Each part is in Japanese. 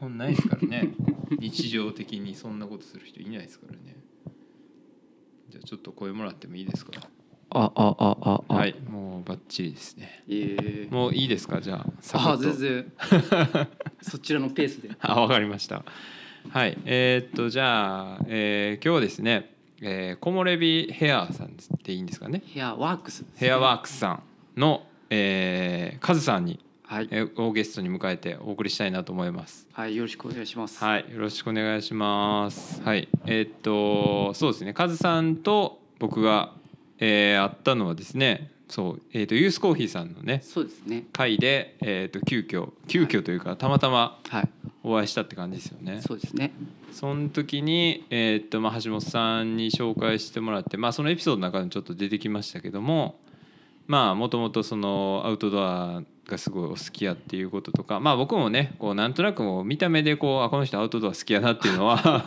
ほんないですからね。日常的にそんなことする人いないですからね。じゃあちょっと声もらってもいいですか？あああああ。はい。もうバッチリですね。ええもういいですか？じゃああ全然。そちらのペースで。あわかりました。はい。えーっとじゃあ、えー今日はですね、えー、木漏れ日ヘアさんでいいんですかね？ヘアワークスヘアワークスさんの、えー、カズさんに、はい、えーをゲストに迎えてお送りしたいなと思いますはい、よろしくお願いしますはい、よろしくお願いします。はい、えーっと、そうですね、カズさんと僕が、えー、会ったのはですね。そう、えーっと、ユースコーヒーさんのね、そうですね会で、えーっと、急遽、急遽というか、たまたまはいお会いしたって感じですよね。そうですねその時に、えーっと、まあ、橋本さんに紹介してもらって、まあ、そのエピソードの中にちょっと出てきましたけども。まあ、もともとそのアウトドアがすごいお好きやっていうこととか、まあ、僕もねこうなんとなくもう見た目でこうあこの人アウトドア好きやなっていうのは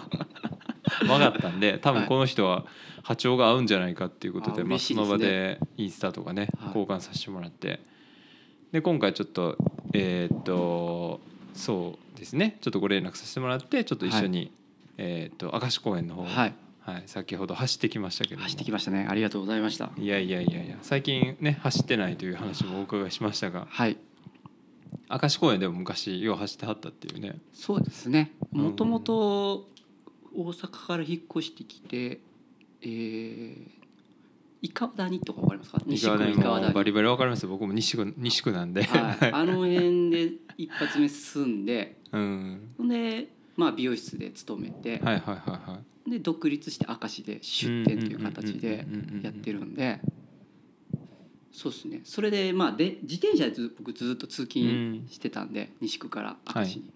分かったんで多分この人は波長が合うんじゃないかっていうことで、あまあ、その場でインスタとかねはい。交換させてもらって。で今回ちょっとえーっとそうですね。ちょっとご連絡させてもらってちょっと一緒に、えーっと明石公園の方、はいはい、先ほど走ってきましたけども。走ってきましたね。ありがとうございました。いやいやいやいや最近ね走ってないという話もお伺いしましたが。はい。明石公園でも昔よう走ってはったっていうね。そうですね。うん。もともと大阪から引っ越してきてえー、伊川谷とかわかりますか？西区の伊川谷もバリバリわかります。よ僕も西区西区なんで、はい、あの辺で一発目住んで。うん。ほんで、まあ、美容室で勤めて、はいはいはいはいで独立して明石で出店という形でやってるんでそうですねそれでまあで自転車でず僕ずっと通勤してたんで、西区から明石に、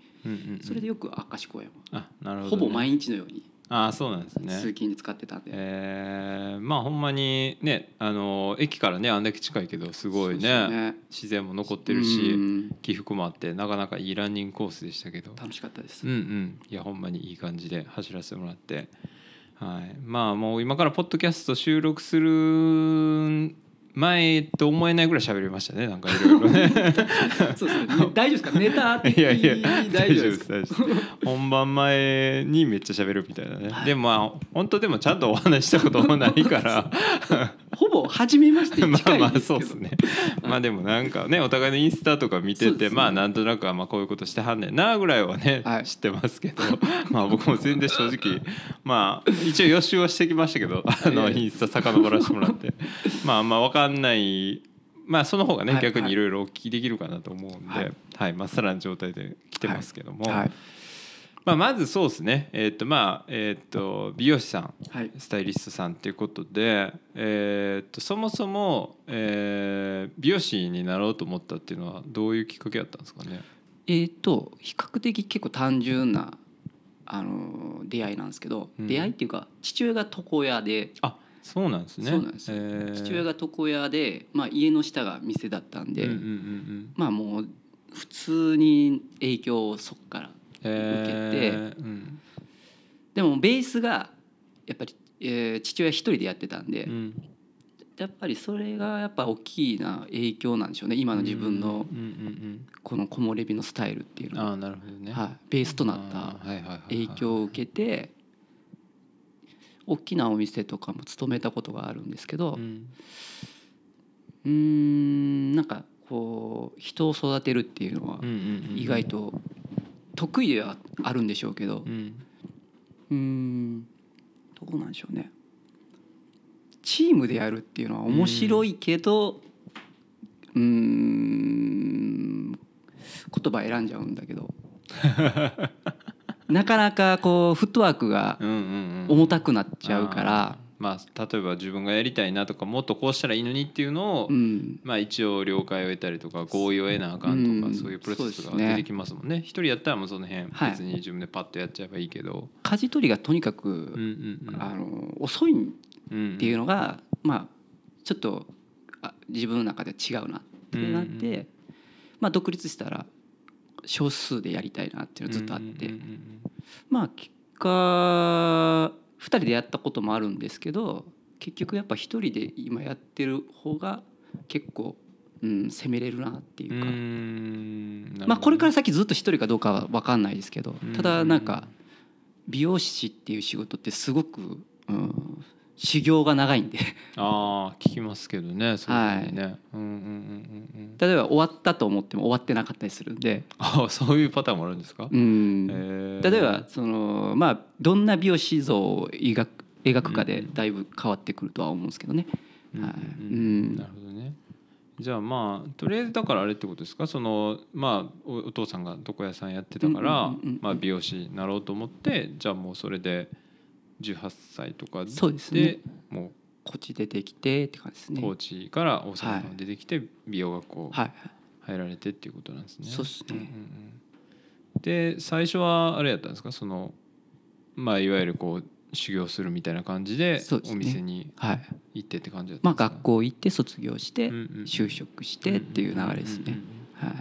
それでよく明石公園は、あなるほど、ほ、ぼ毎日のようにああそうなんです通ね勤で使ってたんで、えー、まあほんまにねあの駅からねあんだけ近いけどすごいそうですよね。自然も残ってるしうん。起伏もあってなかなかいいランニングコースでしたけど。楽しかったです、うんうん。いやほんまにいい感じで走らせてもらって。はい。まあもう今からポッドキャスト収録する前と思えないぐらい喋りましたねなんかいろいろ。ね そうですね。大丈夫ですか？ネタ的 いやいやに大大丈丈夫です夫で大丈夫です。本番前にめっちゃ喋るみたいなね、はい。でもまあ本当でもちゃんとお話ししたこともないからほぼ初めまして近いですけど。そうですね。まあでもなんかねお互いのインスタとか見てて、ね。まあなんとなくはまあこういうことしてはんねんなぐらいはね、はい。知ってますけど。まあ僕も全然正直 まあ一応予習はしてきましたけどあのええインスタ遡らせてもらって。まあまあ分かんないまあその方がね、はい。逆にい。ろいろお聞きできるかなと思うんで、ははい。いまっさらな状態で来てますけども、はいまあ、まずそうですね。えっ、とまあえっ、と美容師さんはい。スタイリストさんっていうことで、えーっとそもそも、えー美容師になろうと思ったっていうのはどういうきっかけだったんですかね？えー、と比較的結構単純なあの出会いなんですけど、うん。出会いっていうか父親が床屋で、あそうなんですね。そうなんです。よえー。父親が床屋で、まあ、家の下が店だったんで、うんうんうんうん。まあもう普通に影響をそっからえーうんでもベースがやっぱり、えー父親一人でやってたんで、うん。やっぱりそれがやっぱ大きな影響なんでしょうね今の自分のこの木漏れ日のスタイルっていううん、のが、ああなるほどね。はい、ベースとなっあた影響を受けて大きなお店とかも勤めたことがあるんですけどうん。なんかこう人を育てるっていうのは意外と得意ではあるんでしょうけどうん。どうなんでしょうね。チームでやるっていうのは面白いけどうーん言葉選んじゃうんだけど。なかなかこうフットワークが重たくなっちゃうからまあ例えば自分がやりたいなとかもっとこうしたらいいのにっていうのを、うん。まあ、一応了解を得たりとか合意を得なあかんとか、うん。そういうプロセスが出てきますもんね。一人やったらもうその辺はい。別に自分でパッとやっちゃえばいいけど、舵取りがとにかく、うんうんうん。あの遅いっうんていうのが、まあちょっとあ自分の中で違うなってなって、うんまあ、独立したら少数でやりたいなっていうのがずっとあって、うんうんうん。まあ結果2人でやったこともあるんですけど結局やっぱ1人で今やってる方が結構うん、攻めれるなっていうか、んまあこれから先ずっと一人かどうかは分かんないですけどうん。ただなんか美容師っていう仕事ってすごく、うん、修行が長いんで。ああ聞きますけどねそういうね、うんうんうんうんうん。例えば終わったと思っても終わってなかったりするんで、ああそういうパターンもあるんですか、うん、例えばそのまあどんな美容師像を描く描くかでだいぶ変わってくるとは思うんですけどね。はい。なるほどね。じゃあまあとりあえずだからあれってことですか？そのまあおお父さんが床屋さんやってたから、まあ、美容師になろうと思ってじゃあもうそれで18歳とかそうですねもこっち出てきてって感じですね。う高知から大阪に出てきて美容学校はい、入られてっていうことなんですね。そうっすねんうんうんで最初はあれやったんですか？そのまあいわゆるこう修行するみたいな感じでお店にはい。行ってって感じだったまあんですか、学校行って卒業して就職してっていう流れですね。はい。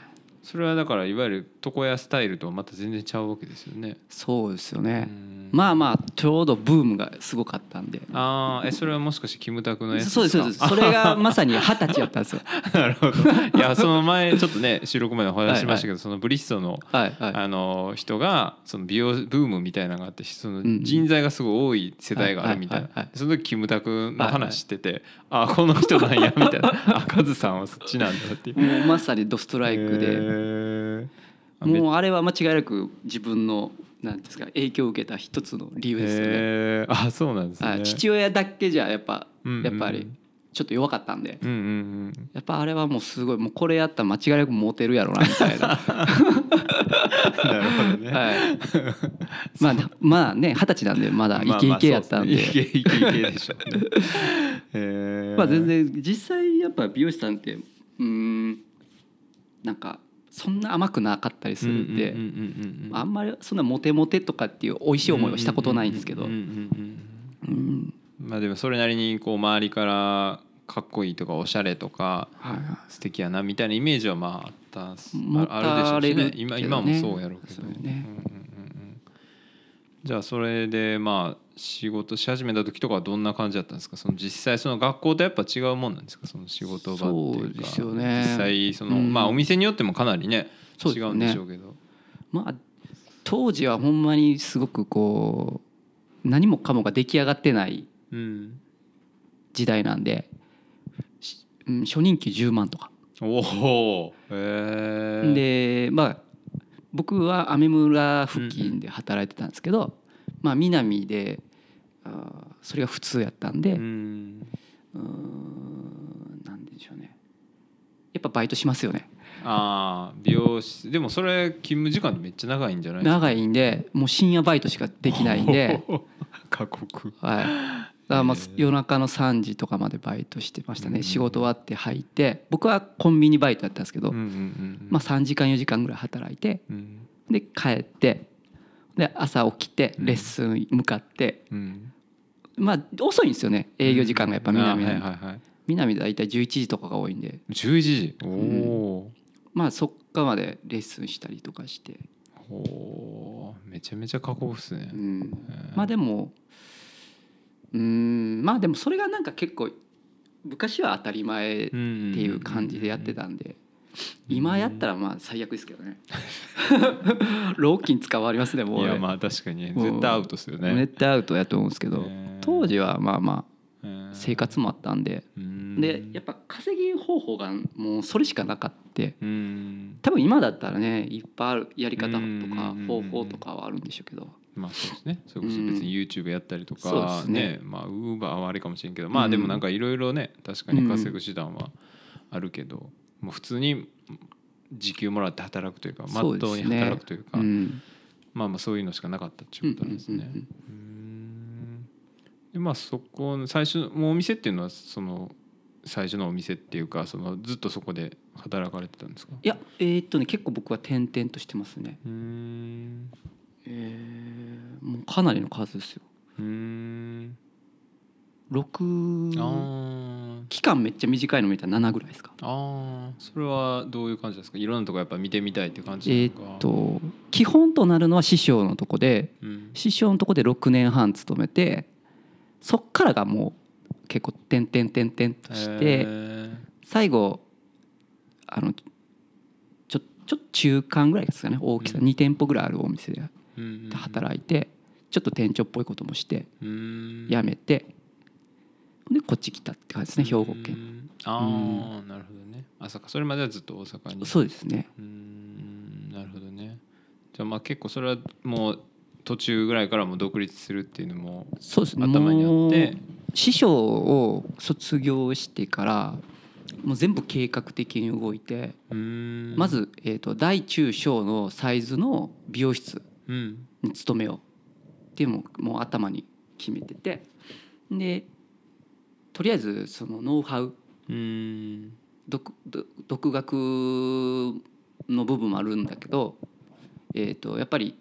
それはだからいわゆる床屋スタイルとはまた全然ちゃうわけですよね。そうですよね。うんまあまあちょうどブームがすごかったんで。ああえそれはもしかしてキムタクのやつですか？そうですそうです。それがまさに二十歳やったんですよ。なるほどいやその前ちょっとね収録前にお話ししましたけど、そのブリストのはいはい。あの人がその美容ブームみたいなのがあってそのん人材がすごい多い世代があるみたいな、はいはいはいはいその時キムタクの話してて、あこの人なんやみたいなあカズさんはそっちなんだっていう。もうまさにドストライクで。へーもうあれは間違いなく自分のなんですか影響を受けた一つの理由ですよね。あそうなんですね。はい、父親だけじゃやっぱうんうんうんやっぱりちょっと弱かったんで、うんうんうんやっぱあれはもうすごいもうこれやったら間違いなくモテるやろなみたいな。なるほどね。はい。まあまあね二十歳なんでまだイケイケやったんで。まあまあですねイケイケイケでしょうね。まあ全然実際やっぱ美容師さんってうーんなんかそんな甘くなかったりするんで、あんまりそんなモテモテとかっていう美味しい思いはしたことないんですけど。まあでもそれなりにこう周りからかっこいいとかおしゃれとか素敵やなみたいなイメージはまああった持ああるでしょうしね。今今もそうやろうけど。ね。じゃあそれでまあ仕事し始めた時とかはどんな感じだったんですか？その実際その学校とやっぱ違うもんなんですか？その仕事場っていうか。そうですよね。実際その、うん。まあお店によってもかなりね違うんでしょうけど。まあ当時はほんまにすごくこう何もかもが出来上がってないうん時代なんで、しうん、初任給10万とか。おおへえでまあ僕は雨村付近で働いてたんですけど、まあ南であーそれが普通やったんで、ううんなんでしょうね。やっぱバイトしますよね。ああ美容室でもそれ勤務時間めっちゃ長いんじゃないですか？長いんでもう深夜バイトしかできないんで、過酷。はい、だからまあ夜中の3時とかまでバイトしてましたね、うん。仕事終わって入って僕はコンビニバイトやったんですけど、うんうんうんまあ、3時間4時間ぐらい働いてうん。で帰ってで朝起きてうん。レッスン向かって、うん。まあ遅いんですよね。営業時間がやっぱ南あは、はいはいはい。南大体11時とかが多いんで。11時？おおまあそっかまでレッスンしたりとかして、ー、おー。めちゃめちゃ過酷っすね。まあでもうん。まあでもそれがなんか結構昔は当たり前っていう感じでやってたんで今やったらまあ最悪ですけどね。老金使わりますねもう。い俺やまあ確かに絶対アウトっすよね。絶対アウトやと思うんですけどね当時はまあまあ生活もあったんで。うん。でやっぱ稼ぎ方法がもうそれしかなかって。うん。多分今だったらねいっぱいあるやり方とかうん方法とかはあるんでしょうけど。まあそうですね。それこそ別に YouTube やったりとかすね。ね。まあウーバーはあれかもしれんけど。まあでもなんかいろいろね確かに稼ぐ手段はあるけどもう普通に時給もらって働くというかまっとうに働くというかうん。まあまあそういうのしかなかったっていうことなんですね。うんうんうんうん。うん。でまあそこ最初もうお店っていうのはその最初のお店っていうかそのずっとそこで働かれてたんですか？いやえーっとね結構僕は転々としてますね。うん。えーもうかなりの数ですよ。うん6あー期間めっちゃ短いの見たら7ぐらいですか？あー。それはどういう感じですか？いろんなとこやっぱ見てみたいっていう感じえーっと基本となるのは師匠のとこでうん。師匠のとこで6年半勤めてそっからがもう結構点々点々としてへ最後あのちょちょっと中間ぐらいですかね？大きさ。うん。2店舗ぐらいあるお店でうん。働いてちょっと店長っぽいこともしてうん。辞めてでこっち来たって感じですね兵庫県。うん。ああ、なるほどね。あそっか。それまではずっと大阪に。そうですね。うんなるほどね。じゃあまあ結構それはもう途中ぐらいからもう独立するっていうのもそうですね。頭にあって。師匠を卒業してからもう全部計画的に動いてうん。まず、えー、と大中小のサイズの美容室うん。に勤めようっていうのももう頭に決めてて。でとりあえずそのノウハウうん。独学の部分もあるんだけど、えー、とやっぱり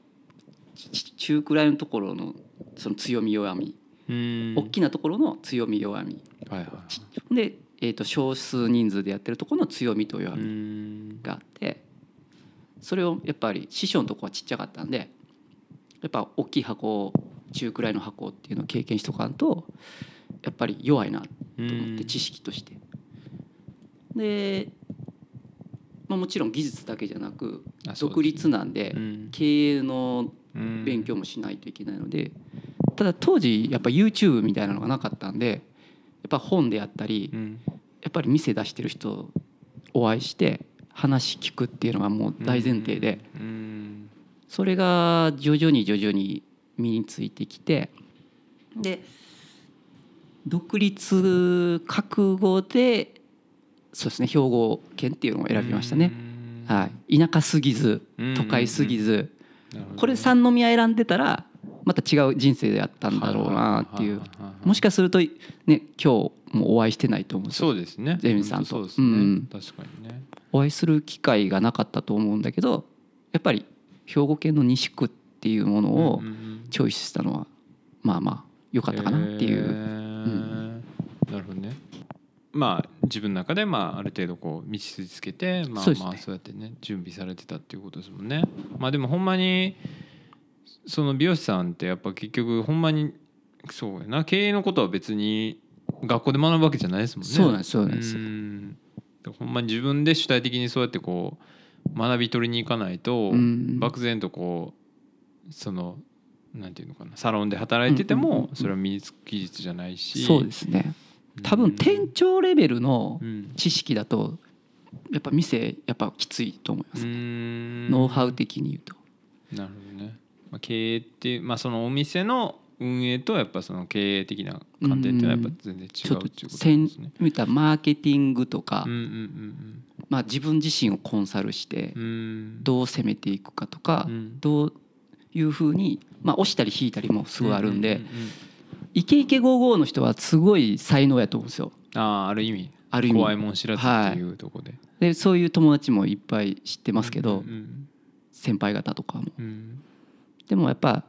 ち中くらいのところのその強み弱み、うん。大きなところの強み弱み。はいはい。はいで、えー、と少数人数でやってるところの強みと弱うみん。があってそれをやっぱり師匠のとこはちっちゃかったんでやっぱ大きい箱中くらいの箱っていうのを経験しとかんとやっぱり弱いなと思って知識として。で、まあ、もちろん技術だけじゃなく独立なんでうん。経営のうん勉強もしないといけないのでただ当時やっぱ YouTube みたいなのがなかったんでやっぱ本であったりうん。やっぱり店出してる人お会いして話聞くっていうのがもう大前提でうん。それが徐々に徐々に身についてきてで独立覚悟でそうですね兵庫県っていうのを選びましたね。うん。はい、田舎すぎずうん。都会すぎず。これ三宮選んでたらまた違う人生でやったんだろうなっていう。もしかするとね今日もお会いしてないと思うそうですね。ゼミさんと。本当そうですね、うん。確かにね。お会いする機会がなかったと思うんだけどやっぱり兵庫県の西区っていうものをチョイスしたのはまあまあ良かったかなっていう、なるほどね。まあ自分の中でまあある程度こう道筋つけてまあまあそうやってね準備されてたっていうことですもんね。まあでもほんまにその美容師さんってやっぱ結局ほんまにそうやな経営のことは別に学校で学ぶわけじゃないですもんね。そうなんですそうなんですん。ほんまに自分で主体的にそうやってこう学び取りに行かないとうん。漠然とこうそのなんていうのかなサロンで働いててうんうんうんうん。もそれは身につく技術じゃないし。そうですね。多分店長レベルのうん。知識だとやっぱ店やっぱきついと思います、うん。ノウハウ的に言うと。なるほどね、まあ、経営っていうまあそのお店の運営とやっぱその経営的な観点っていうのはやっぱ全然違うちょっていうことですね。見たマーケティングとか、うんうんまあ、自分自身をコンサルしてうんうんうん。どう攻めていくかとか、うん。どういうふうに、まあ、押したり引いたりもすごいあるんで、イケイケゴーゴーの人はすごい才能やと思うんですよ。うんああある意味。ある意味。怖いもん知らずっていうところで、でそういう友達もいっぱい知ってますけど、先輩方とかも。うん。でもやっぱ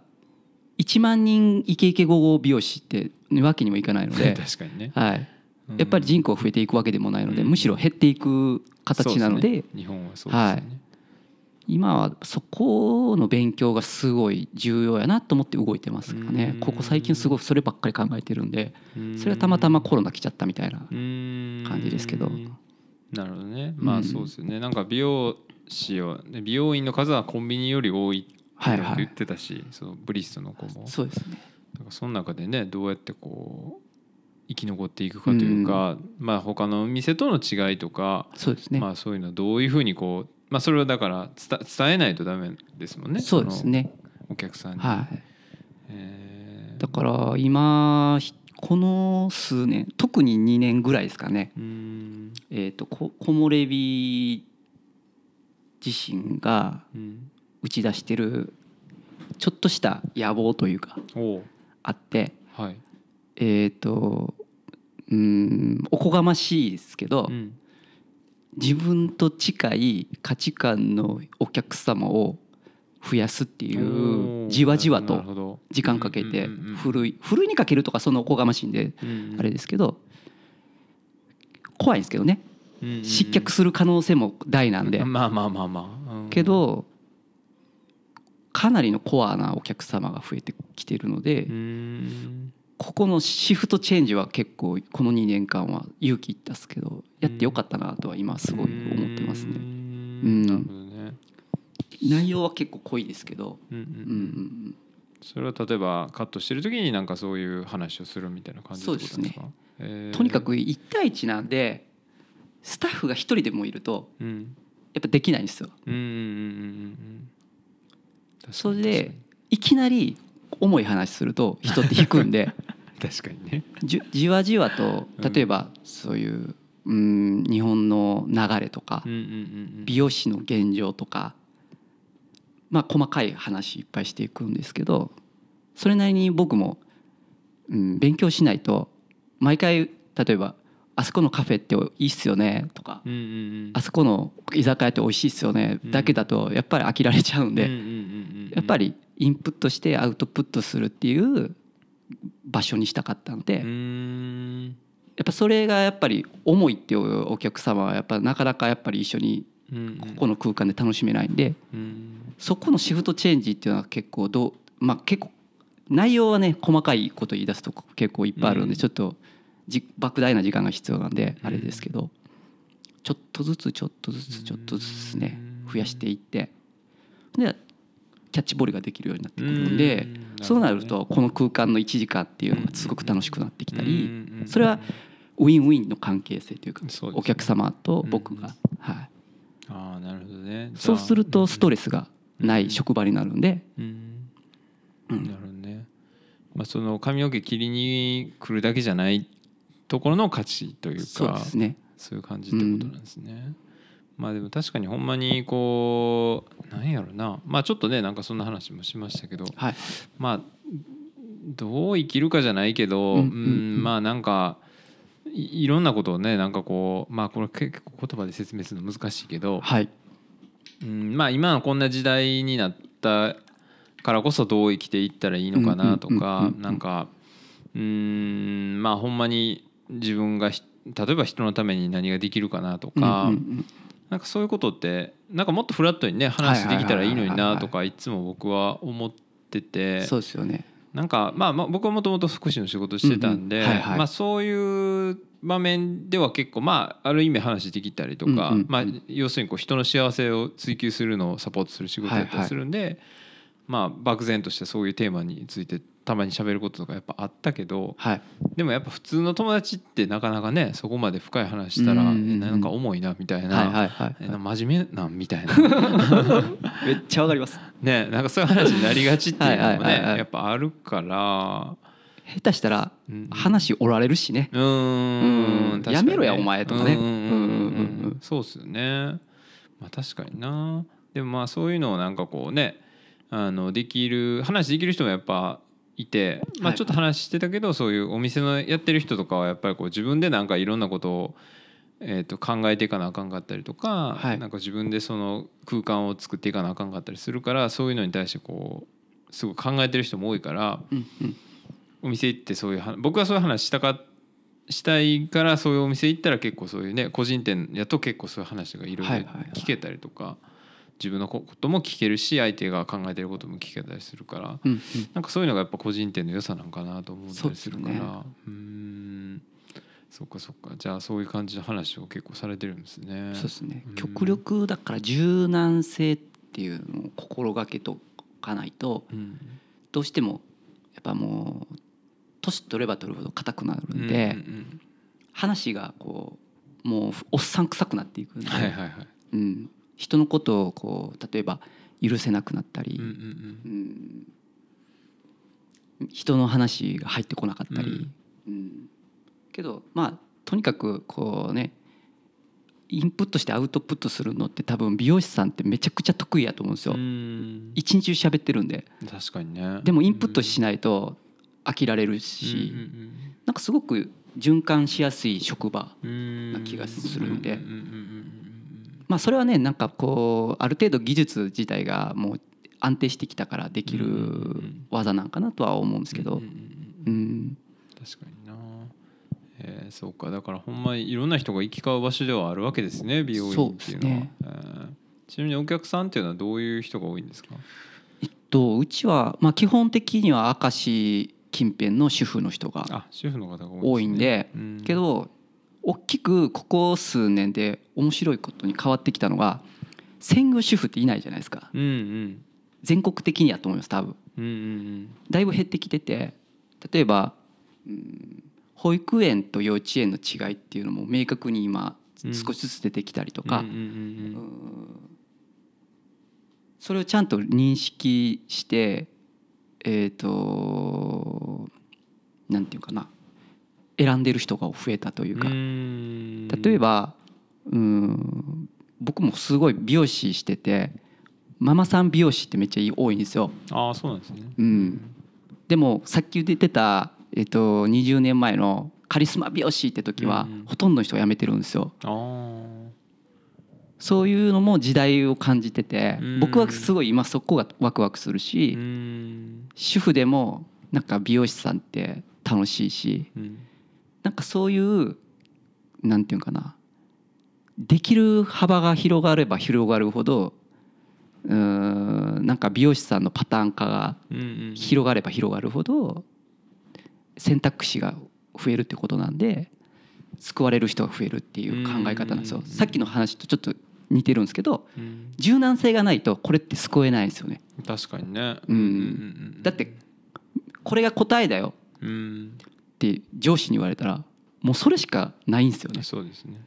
1万人イケイケゴーゴー美容師ってわけにもいかないので、確かにね、はい、うん。やっぱり人口増えていくわけでもないので、うん。むしろ減っていく形なのでね。日本はそうですよね、今はそこの勉強がすごい重要やなと思って動いてますかね。うん。ここ最近すごくそればっかり考えてるんでうん。それはたまたまコロナ来ちゃったみたいな感感じですけど。なるほどね。まあうんそうですよね。なんか美容師をね美容院の数はコンビニより多いってはいはい。言ってたし、そのブリストの子も。そうですね。だからその中でねどうやってこう生き残っていくかというか、まあ他のお店との違いとか、そうですね、まあそういうのはどういうふうにこうまあそれはだから伝伝えないとダメですもんねそうですね。お客さんに、はい。えー。だから今ひこの数年特に2年ぐらいですかね。えー、とこ木漏れ日自身がうん。打ち出してるちょっとした野望というかあってはい、えっ、とうーんおこがましいですけど、うん自分と近い価値観のお客様を増やすっていおうーじわじわと時間かけてふるいふるいにかけるとかそのおこがましいんでうんあれですけど怖いんですけどね。失脚する可能性も大なんで。まあまあまあまあ、うん。けどかなりのコアなお客様が増えてきてるのでここのシフトチェンジは結構この2年間は勇気いったっすけどやってよかったなとは今すごい思ってますうね。ん。なるほどね。内容は結構濃いですけど、うんうんうん。うんそれは例えばカットしてる時になんかそういう話をするみたいな感じってことですか？そうですね。へー。とにかく1対1なんでスタッフが1人でもいるとうん。やっぱできないんですよ。うんうんうんうんうん。確かにそれでいきなり重い話すると人って引くんで。確かに確かにね。じゅじわじわとうん例えばそういううん日本の流れとか美容師の現状とかまあ細かい話いっぱいしていくんですけどそれなりに僕も、うん、勉強しないと毎回例えば「あそこのカフェっていいっすよね」とかうんうんうん「あそこの居酒屋って美味しいっすよね」うん。だけだとやっぱり飽きられちゃうんでやっぱりインプットしてアウトプットするっていう場所にしたかったのでやっぱそれがやっぱり重いっていうお客様はやっぱなかなかやっぱり一緒にここの空間で楽しめないんでうん。そこのシフトチェンジっていうのは結構どうまあ結構内容はね細かいこと言い出すと結構いっぱいあるんうん。でちょっとじ莫大な時間が必要なんでうん。あれですけどちょっとずつちょっとずつちょっとずつねうん。増やしていって。でキャッチボールができるようになってくるんでうんそうなるとこの空間の1時間っていうのがすごく楽しくなってきたりそれはウィンウィンの関係性というかお客様と僕がはい。ああなるほどね。そうあするとストレスがない職場になるんで。なるほどね。まあその髪の毛切りに来るだけじゃないところの価値というそうかですね。そういう感じってことなんですね。まあでも確かにほんまにこうなんやろな。まあちょっとねなんかそんな話もしましたけどはい。まあどう生きるかじゃないけど、うんうんまあなんかいいろんなことをねなんかこうまあこれ結構言葉で説明するの難しいけど、はい。うん、まあ今のこんな時代になったからこそどう生きていったらいいのかなとかなんかうんまあほんまに自分がひ例えば人のために何ができるかなとか、なんかそういうことってなんかもっとフラットにね話できたらいいのになとかいつも僕は思っててそうですよね。なんかまあまあ僕はもともと福祉の仕事してたんでまあそういう場面では結構まあある意味話できたりとかまあ要するにこう人の幸せを追求するのをサポートする仕事だったりするんでまあ漠然としてそういうテーマについてたまに喋ることとかやっぱあったけどはい。でもやっぱ普通の友達ってなかなかねそこまで深い話したらうんうんうん。えなんか重いなみたいはいな真面目なんみたいな。めっちゃわかります。ねなんかそういう話になりがちっていうのもね やっぱあるから。下手したらうん。話おられるしね。うーん。やめろやお前とかね。そうっすよね。まあ確かにな。でもまあそういうのをなんかこうねあのできる話できる人もやっぱいて、まあ、はい。ちょっと話してたけど、そういうお店のやってる人とかはやっぱりこう自分でなんかいろんなことを、えー、と考えていかなあかんかったりとか、はい。なんか自分でその空間を作っていかなあかんかったりするからそういうのに対してこうすごい考えてる人も多いからうんうん。お店行ってそういう話僕はそういう話したかしたいからそういうお店行ったら結構そういうね個人店やと結構そういう話がいろいろはいはいはい。聞けたりとか自分のことも聞けるし相手が考えてることも聞けたりするからうんうん。なんかそういうのがやっぱ個人店の良さなんかなと思ったりするから。そうん。そっかそっか。じゃあそういう感じの話を結構されてるんですね。そうですね。うん。極力だから柔軟性っていうのを心がけとかないとうん。どうしてもやっぱもう年取れば取るほど硬くなるんうで、んうん。話がこうもうおっさん臭くなっていくんで、うんはいはいはい。うん、人のことをこう例えば許せなくなったり、うんうんうん。人の話が入ってこなかったり、うん。けどまあとにかくこうねインプットしてアウトプットするのって多分美容師さんってめちゃくちゃ得意やと思うんですよ。うん。うん一日中喋ってるんで。確かにね。でもインプットしないと飽きられるし、うんうんなんかすごく循環しやすい職場うんうんな気がするんで。うんうんうんうんまあそれはねなんかこうある程度技術自体がもう安定してきたからできる技なんかなとは思うんですけど。確かにな。えー、そうか。だからほんまにいろんな人が行き交う場所ではあるわけですね美容院っていうのは。ね。えーちなみにお客さんっていうのはどういう人が多いんですか？えっとうちはまあ基本的には明石近辺の主婦の人があ主婦の方が多い,、んでうん。けど大きくここ数年で面白いことに変わってきたのが専業主婦っていないじゃないですか。うんうん。全国的にやと思います多分。うんうんだいぶ減ってきてて例えば、うん、保育園と幼稚園の違いっていうのも明確に今うん。少しずつ出てきたりとか、うんうんうんそれをちゃんと認識してえっ、となんていうかな選んでる人が増えたというか、うん。例えばうん僕もすごい美容師しててママさん美容師ってめっちゃ多いんですよ。ああそうなんですね。うん、でもさっき言ってた、えっと、20年前のカリスマ美容師って時は、うん。ほとんどの人が辞めてるんですよ。ああそういうのも時代を感じててうん。僕はすごい今そこがワクワクするし、うん。主婦でもなんか美容師さんって楽しいしうんなんかそういうなんていうかな。できる幅が広がれば広がるほどうーんなんか美容師さんのパターン化が広がれば広がるほど選択肢が増えるってことなんで救われる人が増えるっていう考え方なんですよ。うんさっきの話とちょっと似てるんですけどうん。柔軟性がないとこれって救えないんですよね。確かにね。うんうん。だってこれが答えだよ。うんって上司に言われたらもうそれしかないんですよね。そうですね。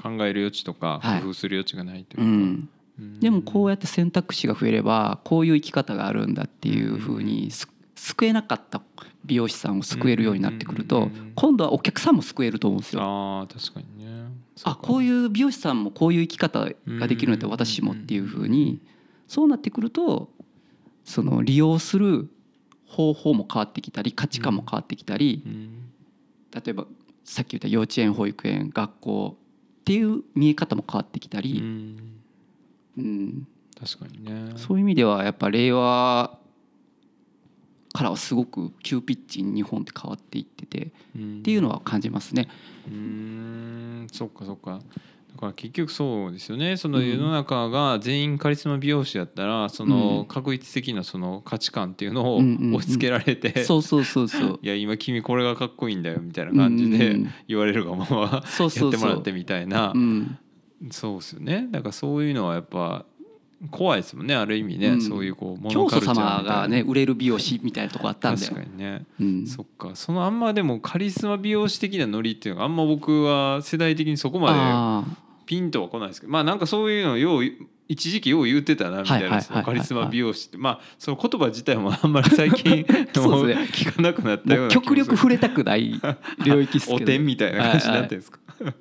考える余地とかはい。工夫する余地がないというか、うん。うん。でもこうやって選択肢が増えればこういう生き方があるんだっていうふうにす救えなかった美容師さんを救えるようになってくると今度はお客さんも救えると思うんですよ。ああ確かにね。あこうういう美容師さんもこういう生き方ができるんだって私もっていうふうにそうなってくるとその利用する方法も変わってきたり価値観も変わってきたりうん例えばさっき言った幼稚園保育園学校っていう見え方も変わってきたうり、ん。うん、確かにね。そういう意味ではやっぱ令和からはすごく急ピッチに日本って変わっていっててっっていうのは感じますね。うーん。そっかそっかだから結局そうですよね。そのうん。世の中が全員カリスマ美容師やったらその確一的なその価値観っていうのを押し付けられてそうそうそうそう。いや今君これがかっこいいんだよみたいな感じでうん言われるがままやってもらってみたいな。うん、そうですよね。だからそういうのはやっぱ怖いですもんねある意味ね、うん。そういうこうモ教祖様がね売れる美容師みたいなとこあったんだよ確か。にね、うん。そっか。そのあんまでもカリスマ美容師的なノリっていうのがあんま僕は世代的にそこまあでピンとは来ないですけどまあなんかそういうのをよう一時期よう言ってたなみたいなカリスマ美容師って。まあその言葉自体もあんまり最近 そうですね。聞かなくなったような極力触れたくない領域ですけど。おてんみたいな感じになってるんですか、確か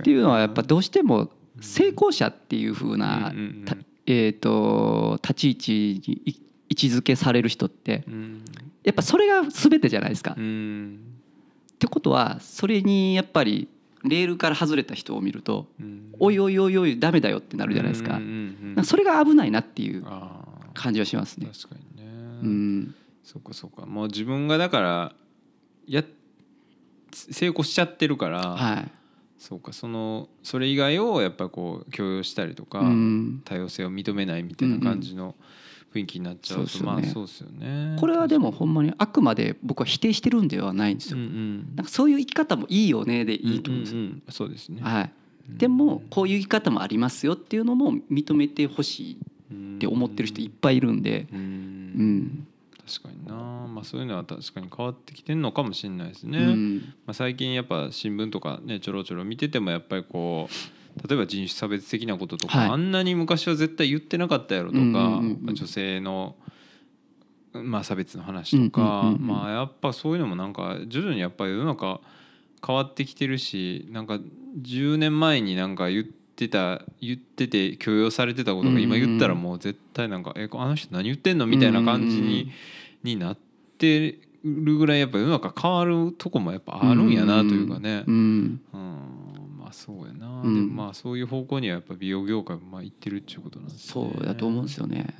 っていうのはやっぱどうしても成功者っていう風な、うんうんうん。たえー、と立ち位置にい位置づけされる人ってうん。やっぱそれが全てじゃないですか。うっんてことはそれにやっぱりレールから外れた人を見るとうん「おいおいおいおいダメだよ」ってなるじゃないですか。それが危ないなっていう感じはしますね。確かにね、うん、そっかそっか。もう自分がだからや成功しちゃってるから、はい。そうかそのそれ以外をやっぱこう強要したりとか、うん。多様性を認めないみたいな感じの雰囲気になっちゃうと、そうですよね。まあそうですよね。これはでもほんまにあくまで僕は否定してるんではないんですよ。うんうん。なんかそういう生き方もいいよねでいいと思うんですよ。うんうんうん。そうですね。はい。でもこういう生き方もありますよっていうのも認めてほしいって思ってる人いっぱいいるんで、うん。うん、確かにな、まあ、そういうのは確かに変わってきてんのかもしれないですね。うん、まあ、最近やっぱ新聞とかねちょろちょろ見ててもやっぱりこう例えば人種差別的なこととか、はい。あんなに昔は絶対言ってなかったやろとか、女性の、まあ、差別の話とか、まあやっぱそういうのもなんか徐々にやっぱり世の中変わってきてるしなんか10年前になんか言ってた言ってて許容されてたことが今言ったらもう絶対なんか「えあの人何言ってんの?」みたいな感じに,、になってるぐらいやっぱ世の中変わるとこもやっぱあるんやなというかね。うん、うん。まあそうやな、うん。でもまあそういう方向にはやっぱ美容業界もまあ行ってるっていうことなんですね。そうだと思うんですよね。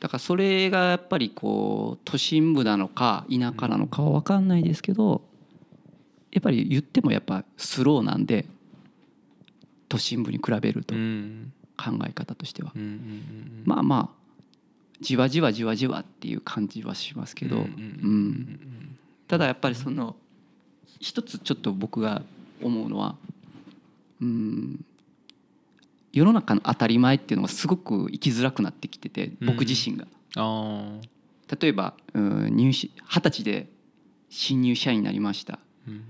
だからそれがやっぱりこう都心部なのか田舎なのかは分かんないですけどやっぱり言ってもやっぱスローなんで都心部に比べるとうん。考え方としては。まあまあじわじわじわじわっていう感じはしますけど、うんうんただやっぱりその一つちょっと僕が思うのはうん世の中の当たり前っていうのがすごく生きづらくなってきてて僕自身が。ああ例えば二十歳で新入社員になりました。うん。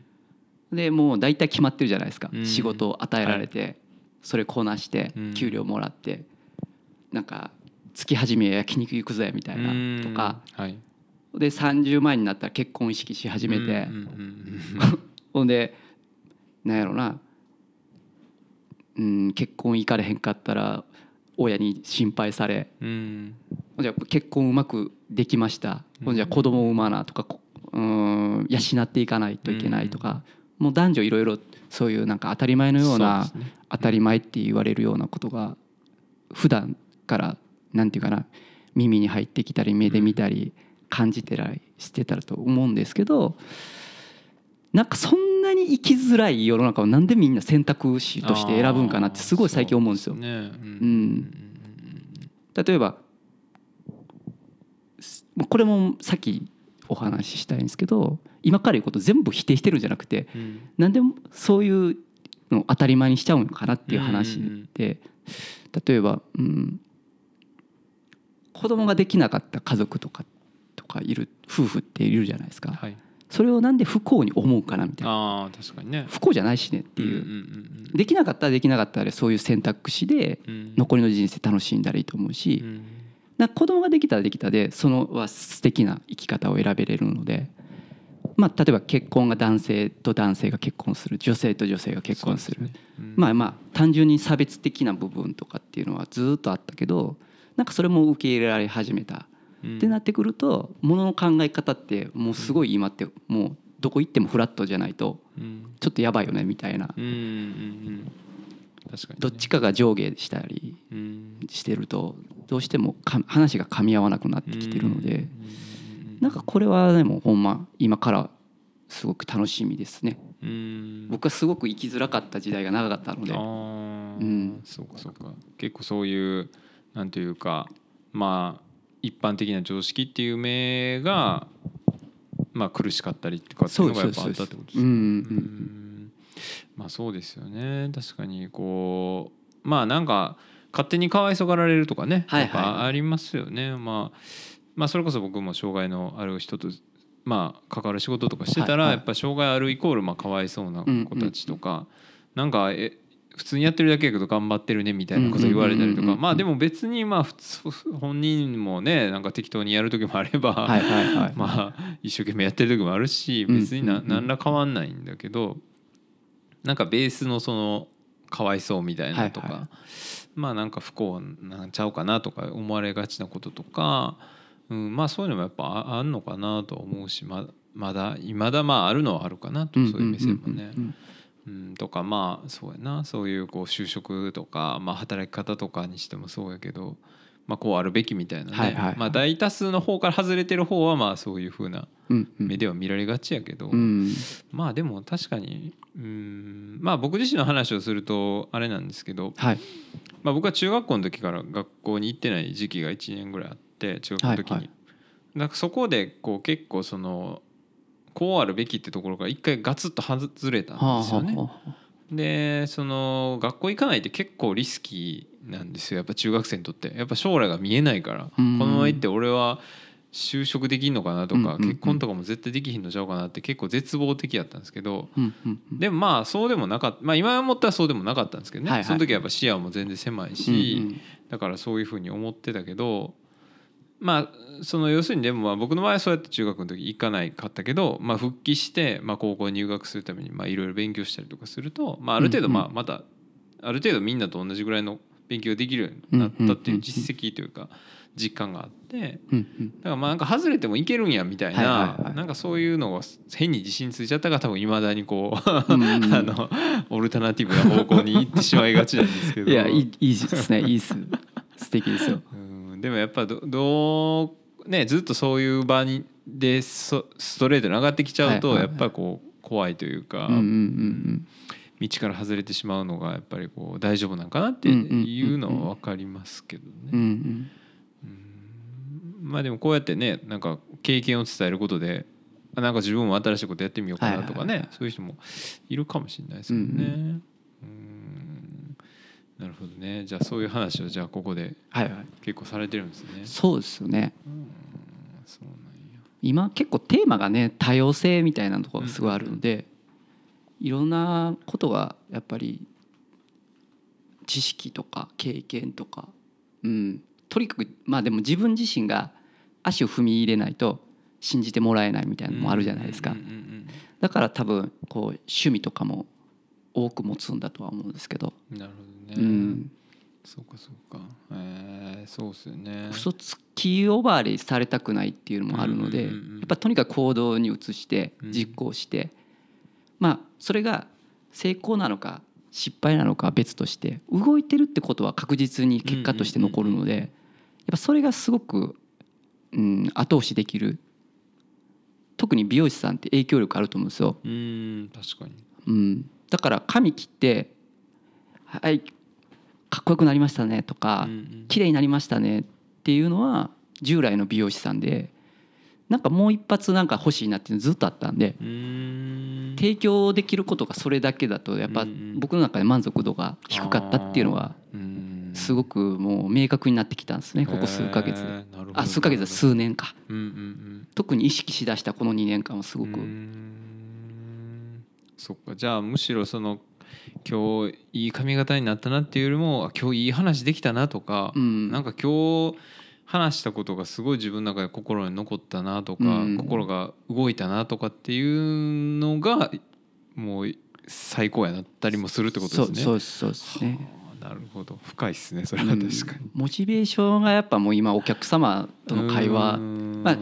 でもう大体決まってるじゃないですか、うん。仕事を与えられて、それこなしてうん。給料もらって、なんか月始め焼肉行くぜみたいなとか、はい。で30万になったら結婚意識し始めて、ほんでなんやろな、うん、結婚行かれへんかったら親に心配され。じゃ結婚うまくできました、うんほんじゃ子供を産まなとかこうん養っていかないといけないとか、もう男女いろいろそういうなんか当たり前のようなね。当たり前って言われるようなことが普段からなんていうかな耳に入ってきたり目で見たり感じてたりしてたらと思うんですけどなんかそんなに生きづらい世の中をなんでみんな選択肢として選ぶんかなってすごい最近思うんですよ。そう。ね。うん。うん。例えばすこれもさっきお話ししたいんですけど今から言うこと全部否定してるんじゃなくてうん。なんでそういうのを当たり前にしちゃうのかなっていう話で例えば、うん、子供ができなかった家族とかとかいる夫婦っているじゃないですか。はい。それをなんで不幸に思うかなみたいな。ああ確かにね。不幸じゃないしねっていう。うんうんできなかったらできなかったらそういう選択肢でうん。うん残りの人生楽しんだらいいと思うし、うん。な子供ができたらできたでそのは素敵な生き方を選べれるので、まあ、例えば結婚が男性と男性が結婚する女性と女性が結婚する。ね。うん。まあまあ単純に差別的な部分とかっていうのはずっとあったけどなんかそれも受け入れられ始めた、うん。ってなってくるとものの考え方ってもうすごい今ってもうどこ行ってもフラットじゃないとうん。ちょっとやばいよねみたいな。うんうんうん確かにね。どっちかが上下したりうん。してるとどうしてもか話が噛み合わなくなってきてるので。なんかこれはでもほんま今からすごく楽しみですね。うん。僕はすごく生きづらかった時代が長かったので。うん。そうかそうか。結構そういうなんというかまあ一般的な常識っていう目がまあ苦しかったりとかっていうのがやっぱあったってことですね。まあそうですよね。確かにこうまあなんか勝手にかわいそがられるとかね、はいはい。やっぱありますよね、まあ、まあそれこそ僕も障害のある人とまあ関わる仕事とかしてたら、やっぱ障害あるイコールまあかわいそうな子たちとか、なんかえ普通にやってるだけやけど頑張ってるねみたいなこと言われたりとか。まあでも別にまあ普通本人もねなんか適当にやる時もあれば、まあ一生懸命やってる時もあるしうん別にな何ら変わんないんだけどなんかベースのそのかわいそうみたいなのとかまあなんか不幸なんちゃうかなとか思われがちなこととか、うん、まあそういうのもやっぱああんのかなとは思うしままだいまだまああるのはあるかなとそういう目線もね。うんうん、とかまあそうやな。そういうこう就職とか、まあ、働き方とかにしてもそうやけど、まあ、こうあるべきみたいなね、はいはいはい。まあ、大多数の方から外れてる方はまあそういうふうなうんうん。目では見られがちやけど、うん。まあでも確かにうんまあ僕自身の話をするとあれなんですけど、はい。まあ、僕は中学校の時から学校に行ってない時期が1年ぐらいあって中学の時に、はいはい。なんかそこでこう結構そのこうあるべきってところから一回ガツッと外れたんですよね。はあはあはでその学校行かないって結構リスキーなんですよ。やっぱ中学生にとって。やっぱ将来が見えないから。こうん。のまま行って俺は就職できんのかなとかうんうんうん。結婚とかも絶対できひんのちゃうかなって結構絶望的やったんですけど。うんうんうん。でもまあそうでもなかった。まあ今思ったらそうでもなかったんですけどね、はいはい。その時はやっぱ視野も全然狭いし、うんうん。だからそういうふうに思ってたけどまあその要するにでもまあ僕の場合はそうやって中学の時行かないかったけど、まあ、復帰して、まあ、高校に入学するためにまあいろいろ勉強したりとかすると、まあ、ある程度まあまたある程度みんなと同じぐらいの勉強ができるようになったっていう実績というか実感があって。だからまあなんか外れてもいけるんやみたいなはいなんかそういうのが変に自信ついちゃったが多分いまだにこう あのオルタナティブな方向に行ってしまいがちなんですけど。いやいいいいですね。いいっす。素敵ですよ。うんでもやっぱどどうねずっとそういう場にでそストレートに上がってきちゃうとやっぱこう怖いというか、うんうんうん道から外れてしまうのがやっぱりこう大丈夫なんかなっていうのは分かりますけどね。うんうん。うん。うんまあでもこうやってねなんか経験を伝えることであなんか自分も新しいことやってみようかなとかねそういう人もいるかもしれないですもんね。うんなるほどね。じゃあそういう話をじゃあここではいはい。結構されてるんですね。そうですよね。そうなんや。今結構テーマがね多様性みたいなところがすごいあるので、いろんなことがやっぱり知識とか経験とか、うん、とにかくまあでも自分自身が足を踏み入れないと信じてもらえないみたいなのもあるじゃないですか。うんうんうん。だから多分こう趣味とかも多く持つんだとは思うんですけど、うんなるほどうね。ん、そうかそうか。えー、そうっすよね。嘘つき呼ばわりされたくないっていうのもあるので、うんうんうんうんやっぱとにかく行動に移してうん実行して、まあそれが成功なのか失敗なのかは別として動いてるってことは確実に結果として残るので、やっぱそれがすごく、うん、後押しできる特に美容師さんって影響力あると思うんですよ。うーん確かに。うん、だから髪切って「はいかっこよくなりましたね」とかうんうん「綺麗になりましたね」っていうのは従来の美容師さんでなんかもう一発なんか欲しいなっていうのずっとあったんで提供できることがそれだけだとやっぱ僕の中で満足度が低かったっていうのはすごくもう明確になってきたんですねここ数ヶ月。で。あ数ヶ月は数年か。特に意識しだしたこの2年間はすごくそっか。じゃあむしろその今日いい髪型になったなっていうよりもあ今日いい話できたなとか、うん。なんか今日話したことがすごい自分の中で心に残ったなとか、うん。心が動いたなとかっていうのがもう最高やなったりもするってことですね。そうそうそうですね。はあなるほど。深いですねそれは確かに。うんモチベーションがやっぱもう今お客様との会話。ん。まあ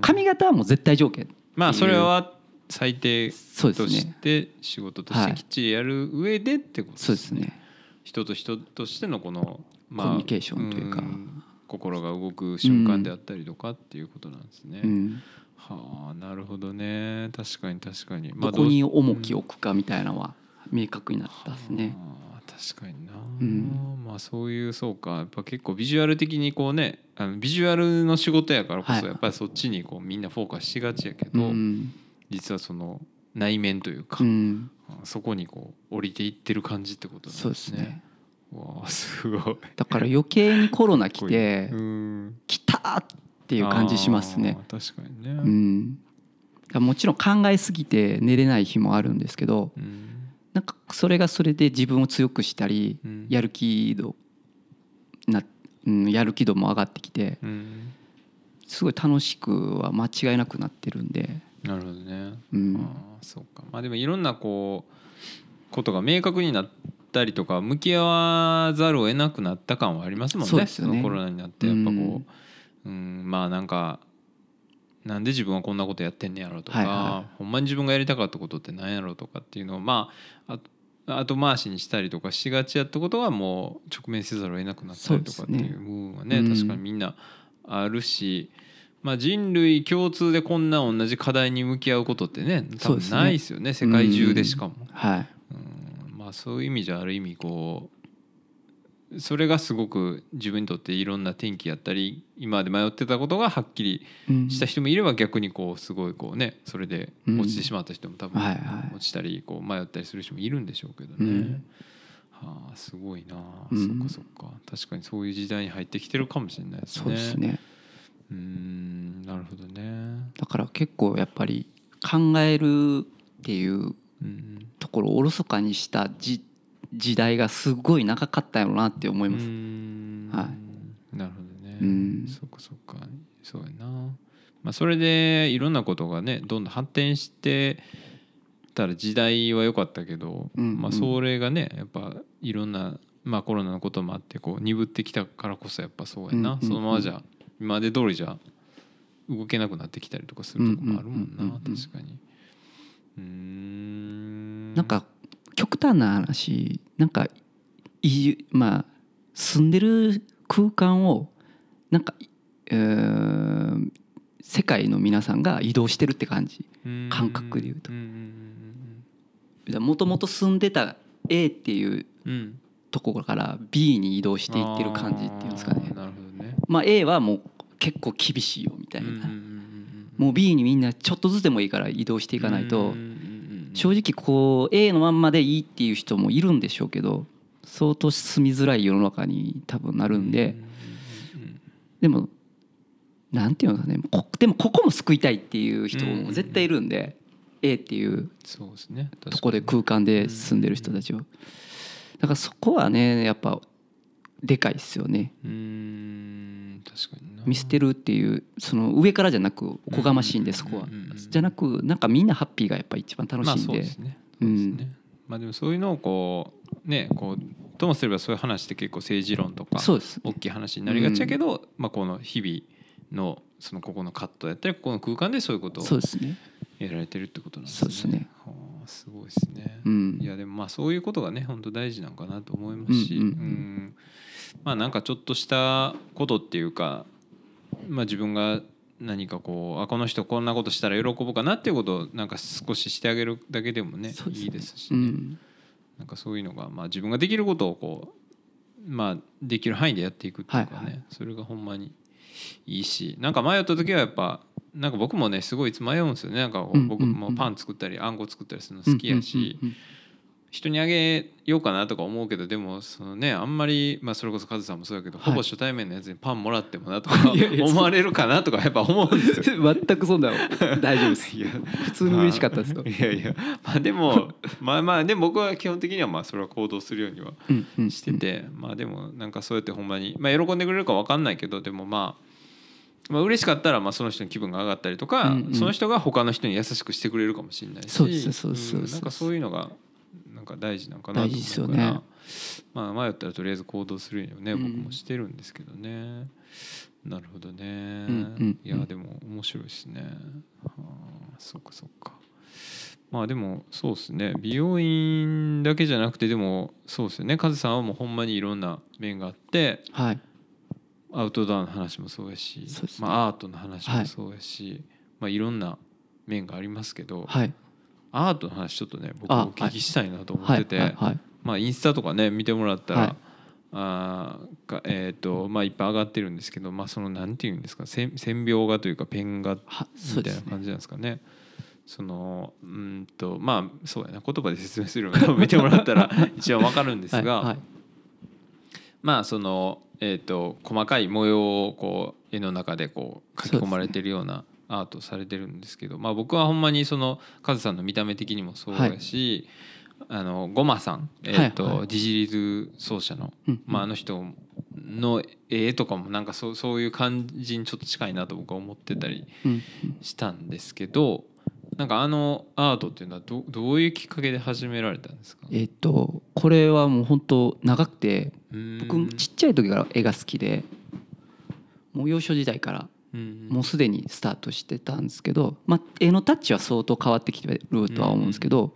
髪型はもう絶対条件。まあそれは最低としねて仕事としてきっちりやる上でってことそうですね。人と人としてのこの、まコミュニケーションというか。ん心が動く瞬間であったりとかっていうことなんですね。うん。はあなるほどね。確かに確かに。どこにどう重きを置くかみたいなのは明確になったですね。あー確かにな、うん。まあそういうそうか。やっぱ結構ビジュアル的にこうねあのビジュアルの仕事やからこはい。そやっぱりそっちにこうみんなフォーカスしがちやけうど、ん実はその内面というか、うん。そこにこう降りていってる感じってことなんですすね。わあすごい。だから余計にコロナ来てうん。来たっていう感じしますね。確かにね。うん。もちろん考えすぎて寝れない日もあるんですけどうん。なんかそれがそれで自分を強くしたりうん。やる気度な、うん、やる気度も上がってきてうん。すごい楽しくは間違いなくなってるんで、なるほどね。うんああそうか。まあでもいろんなこうことが明確になったりとか向き合わざるを得なくなった感はありますもんね。そうですよねのコロナになってやっぱこう、うん、まあなんか。なんで自分はこんなことやってんねやろとか、はいはほんまに自分がやりたかったことって何やろとかっていうのをまああ後回しにしたりとかしがちやったことがもう直面せざるを得なくなったりとかっていう部分はねね確かにみんなあるし、まあ、人類共通でこんな同じ課題に向き合うことってね多分ないですよね世界中でしかも。はい。うん。まあ、そういう意味じゃある意味こうそれがすごく自分にとっていろんな転機やったり今まで迷ってたことがはっきりうん。した人もいれば逆にこうすごいこうねそれで落ちてしまった人も多分落ちたりこう迷ったりする人もいるんでしょうけどね。うん。はあすごいな、うんそっかそっか。確かにそういう時代に入ってきてるかもしれないですね。そうですねうーんなるほどね。だから結構やっぱり考えるっていううんところをおろそかにしたじ時代がすごい長かったやろうなって思います、はなるほどね。うん。そっかそっか。そうやな。まあそれでいろんなことがねどんどん発展してたら時代は良かったけど、うん。うん。まあそれがねやっぱいろんなまあコロナのこともあってこう鈍ってきたからこそやっぱそうやな、うん。うん。うん。そのままじゃ今まで通りじゃ動けなくなってきたりとかするとこもあるもんな、確かに。うーん。なんか極端な話なんかいまあ住んでる空間をなんか、えー世界の皆さんが移動してるって感じ。感覚で言うと。もともと住んでた A っていうところから B に移動していってる感じっていうんですかね。なるほど。ね。まあ、A はもう結構厳しいよみたいな、もう B にみんなちょっとずつでもいいから移動していかないと、正直こう A のまんまでいいっていう人もいるんでしょうけど相当住みづらい世の中に多分なるんで、でもなんていうのかね。こでもここも救いたいっていう人も絶対いるんで、A っていう。そうですね。確かにとこで空間で住んでる人たちをだからそこはねやっぱでかいですよね。うーん確かにな。見捨てるっていうその上からじゃなくおこがましいんでそこは。うんうんうんじゃなくなんかみんなハッピーがやっぱ一番楽まあしいんで。そうですね。うそうですんね。まあでもそういうのをこうねこうともすればそういう話って結構政治論とかそうです。大きい話になりがちやけど、まあ、この日々のそのここのカットやったりここの空間でそういうことをそうですね。やられてるってことなんですね。そうですね。はあすごいですね。うん。いやでもまあそういうことがね本当大事なのかなと思いますし、うんうんうん。うんまあなんかちょっとしたことっていうか、まあ、自分が何かこうあこの人こんなことしたら喜ぶかなっていうことをなんか少ししてあげるだけでもねね。いいですしね、うん。なんかそういうのがまあ自分ができることをこうまあできる範囲でやっていくっていうかね、はいはい。それがほんまにいいしなんか迷った時はやっぱなんか僕もねすごいいつも迷うんですよね。なんか僕もパン作ったりあんこ作ったりするの好きやし、うんうんうん人にあげようかなとか思うけどでもそのねあんまり、まあ、それこそカズさんもそうだけど、はいほぼ初対面のやつにパンもらってもなとか思われるかなとかやっぱ思うんですよ。全くそんな大丈夫です。いや普通に嬉しかったですよまあいやいやまあでも まあまあでも僕は基本的にはまあそれは行動するようにはうんうんしてて、まあでもなんかそうやってほんまに、まあ、喜んでくれるか分かんないけどでもまあ、まあ嬉しかったらまあその人の気分が上がったりとか、うんうん。その人が他の人に優しくしてくれるかもしれないしそうですそうですそうです。んなんかそういうのがか大事なんかなと大事です思うからよね。まあ迷ったらとりあえず行動するよねうん。僕もしてるんですけどね、なるほどね、うんうんいやでも面白いですね、はあ、そっかそっか。まあでもそうですね。美容院だけじゃなくてでもそうですよね。カズさんはもうほんまにいろんな面があってはい。アウトドアの話もそうやしそうですね。まあ、アートの話もそうやし、まあ、いろんな面がありますけど、はいアートの話ちょっとね僕あお聞きしたいなと思っはいてて、まあ、インスタとかね見てもらったら、はい。あーがえーとまあ、いっぱい上がってるんですけど、まあ、そのなんていうんですか線線描画というかペン画みたいな感じなんですかね。そのうんとまあそうやな言葉で説明するの見てもらったら 一番わかるんですが、はいはい。まあその、えー、と細かい模様をこう絵の中でこう書き込まれてるようなアートされてるんですけど、まあ、僕はほんまにそのカズさんの見た目的にもそうやし、あのゴマさん、えーとはいはい。ディジリズ奏者の、うん。まあ、あの人の絵とかもなんかそうそういう感じにちょっと近いなと僕は思ってたりうん。したんですけどなんかあのアートっていうのはどどういうきっかけで始められたんですか？えっとこれはもう本当長くて僕僕ちっちゃい時から絵が好きでもう幼少時代からもうすでにスタートしてたんですけど、まあ、絵のタッチは相当変わってきてるとは思うんですけど、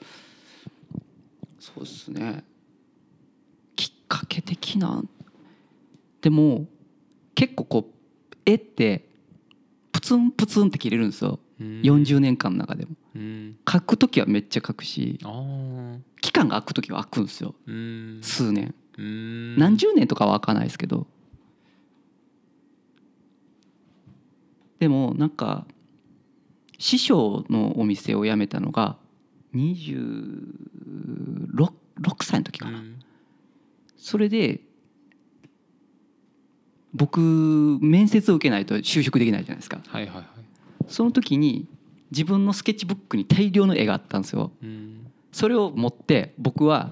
そうですね。きっかけ的な。でも結構こう絵ってプツンプツンって切れるんですよ。40年間の中でも。うん。描く時はめっちゃ描くし期間が空く時は空くんですよ。うん。数年。うん。何十年とかは空かないですけどでもなんか師匠のお店を辞めたのが26歳の時かな、うん。それで僕面接を受けないと就職できないじゃないですか。はいはいはい。その時に自分のスケッチブックに大量の絵があったんですよ。うん。それを持って僕は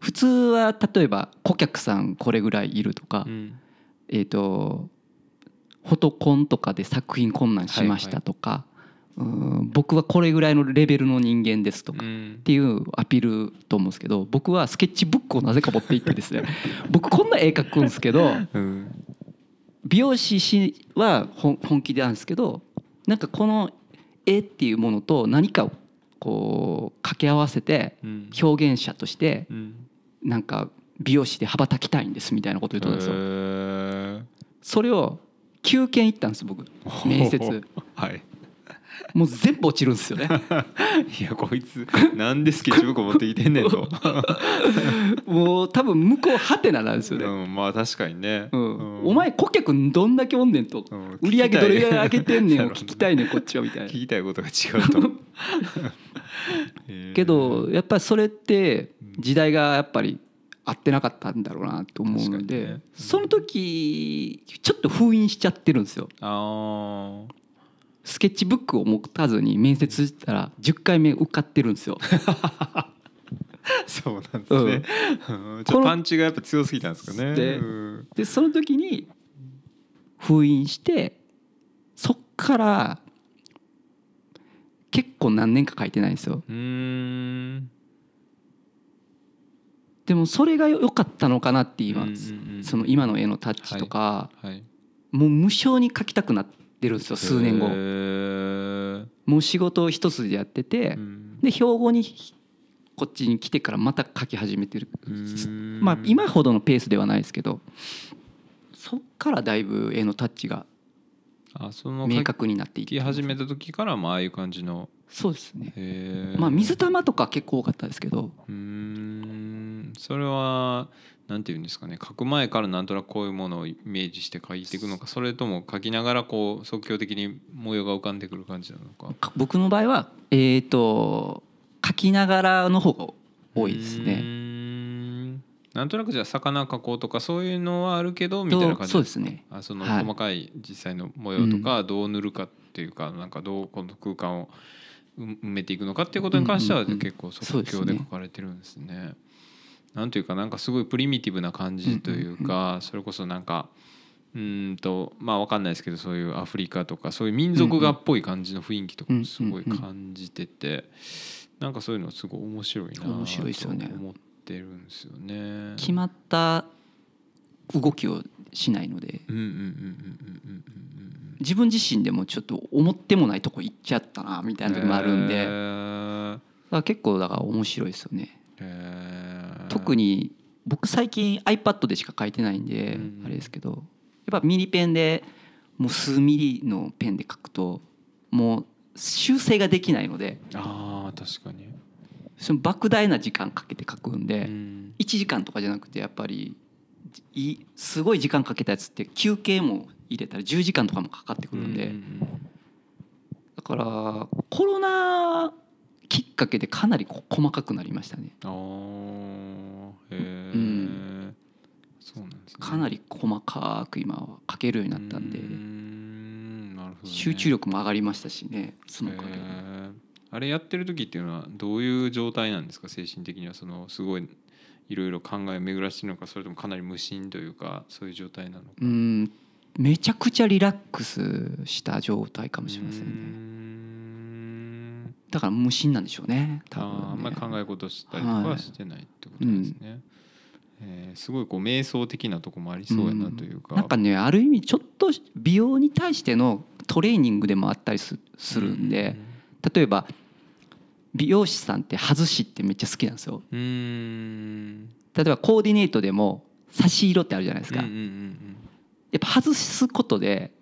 普通は例えば顧客さんこれぐらいいるとか、うん。えー、とフォトコンとかで作品困難しましたとか、うーん僕はこれぐらいのレベルの人間ですとか、っうん。ていうアピールと思うんですけど僕はスケッチブックをなぜか持って行ってですね 僕こんな絵描くんですけどうん。美容師は本本気でなんですけどなんかこの絵っていうものと何かをこう掛け合わせてうん。表現者としてうん。なんか美容師で羽ばたきたいんですみたいなこと言ってたんですよ。それを9件行ったんです僕。面接。はい。もう全部落ちるんですよね。いやこいつなんでスケッチブック持ってきてんねんと、もう多分向こうハテナなんですよね、うん、まあ確かにね、うん。お前顧客どんだけおんねんと、うん売り上げどれぐらい上げてんねんを聞きたいねんこっちはみたいな。聞きたいことが違うと。けどやっぱりそれって時代がやっぱり合ってなかったんだろうなと思うので、にね。うんその時ちょっと封印しちゃってるんですよ。あスケッチブックを持たずに面接したら10回目受かってるんですよ。あ そうなんですね、うん。ちょっとパンチがやっぱ強すぎたんですかね。でうん。でその時に封印してそっから結構何年か書いてないんですよ。うーんでもそれが良かったのかなって今、うんうんうん。その今の絵のタッチとか、はい。もう無償に描きたくなってるんですよ数年後。もう仕事を一筋でやってて、うん。で兵庫にこっちに来てからまた描き始めてる。まあ今ほどのペースではないですけどそっからだいぶ絵のタッチがあその明書確になっていってき始めた時からまあああいう感じのそうですね。まあ水玉とか結構多かったですけど。うーん。それはなんていうんですかね。書く前からなんとなくこういうものをイメージして書いていくのかそれとも書きながらこう即興的に模様が浮かんでくる感じなのか。か僕の場合はえっ、と描きながらの方が多いですね。ん。なんとなくじゃあ魚描こうとかそういうのはあるけどみたいなと感じそうですね。あそのはい。細かい実際の模様とかどう塗るかっていうかなんかどうこの空間を埋埋めていくのかっていうことに関しては結構即興で書かれてるんですね。なんというかなんかすごいプリミティブな感じというかそれこそなんかうーんとまあわかんないですけどそういうアフリカとかそういう民族画っぽい感じの雰囲気とかもすごい感じててなんかそういうのすごい面白いなと思ってるんですよね。決まった動きをしないので。うんうんうんうんうんうんうん自分自身でもちょっと思ってもないとこ行っちゃったなみたいな時もあるんで、へだかーら結構だから面白いですよね。へー。特に僕最近 iPad でしか書いてないんでうんあれですけどやっぱミニペンでもう数ミリのペンで書くともう修正ができないのであー確かに、その莫大な時間かけて書くんうでん。1時間とかじゃなくてやっぱりすごい時間かけたやつって休憩も入れたら10時間とかもかかってくるんで。だからコロナきっかけでかなり細かくなりましたね。あーへえ、うん。そうなんですね。かなり細かく今は書けるようになったんで。うーんなるほどね。集中力も上がりましたしねそのおかげで。あれやってる時っていうのはどういう状態なんですか？精神的にはそのすごいいろいろ考えを巡らしてるのかそれともかなり無心というかそういう状態なのか。うんめちゃくちゃリラックスした状態かもしれませんね。ん。だから無心なんでしょうね多あーあん分ねまり考え事したりとかはしてないってことですね、えーすごいこう瞑想的なとこもありそうやなというか、なんかねある意味ちょっと美容に対してのトレーニングでもあったりすするんで、例えば美容師さんって外しってめっちゃ好きなんですよ。例えばコーディネートでも差し色ってあるじゃないですか、うんうんうんやっぱ外すことで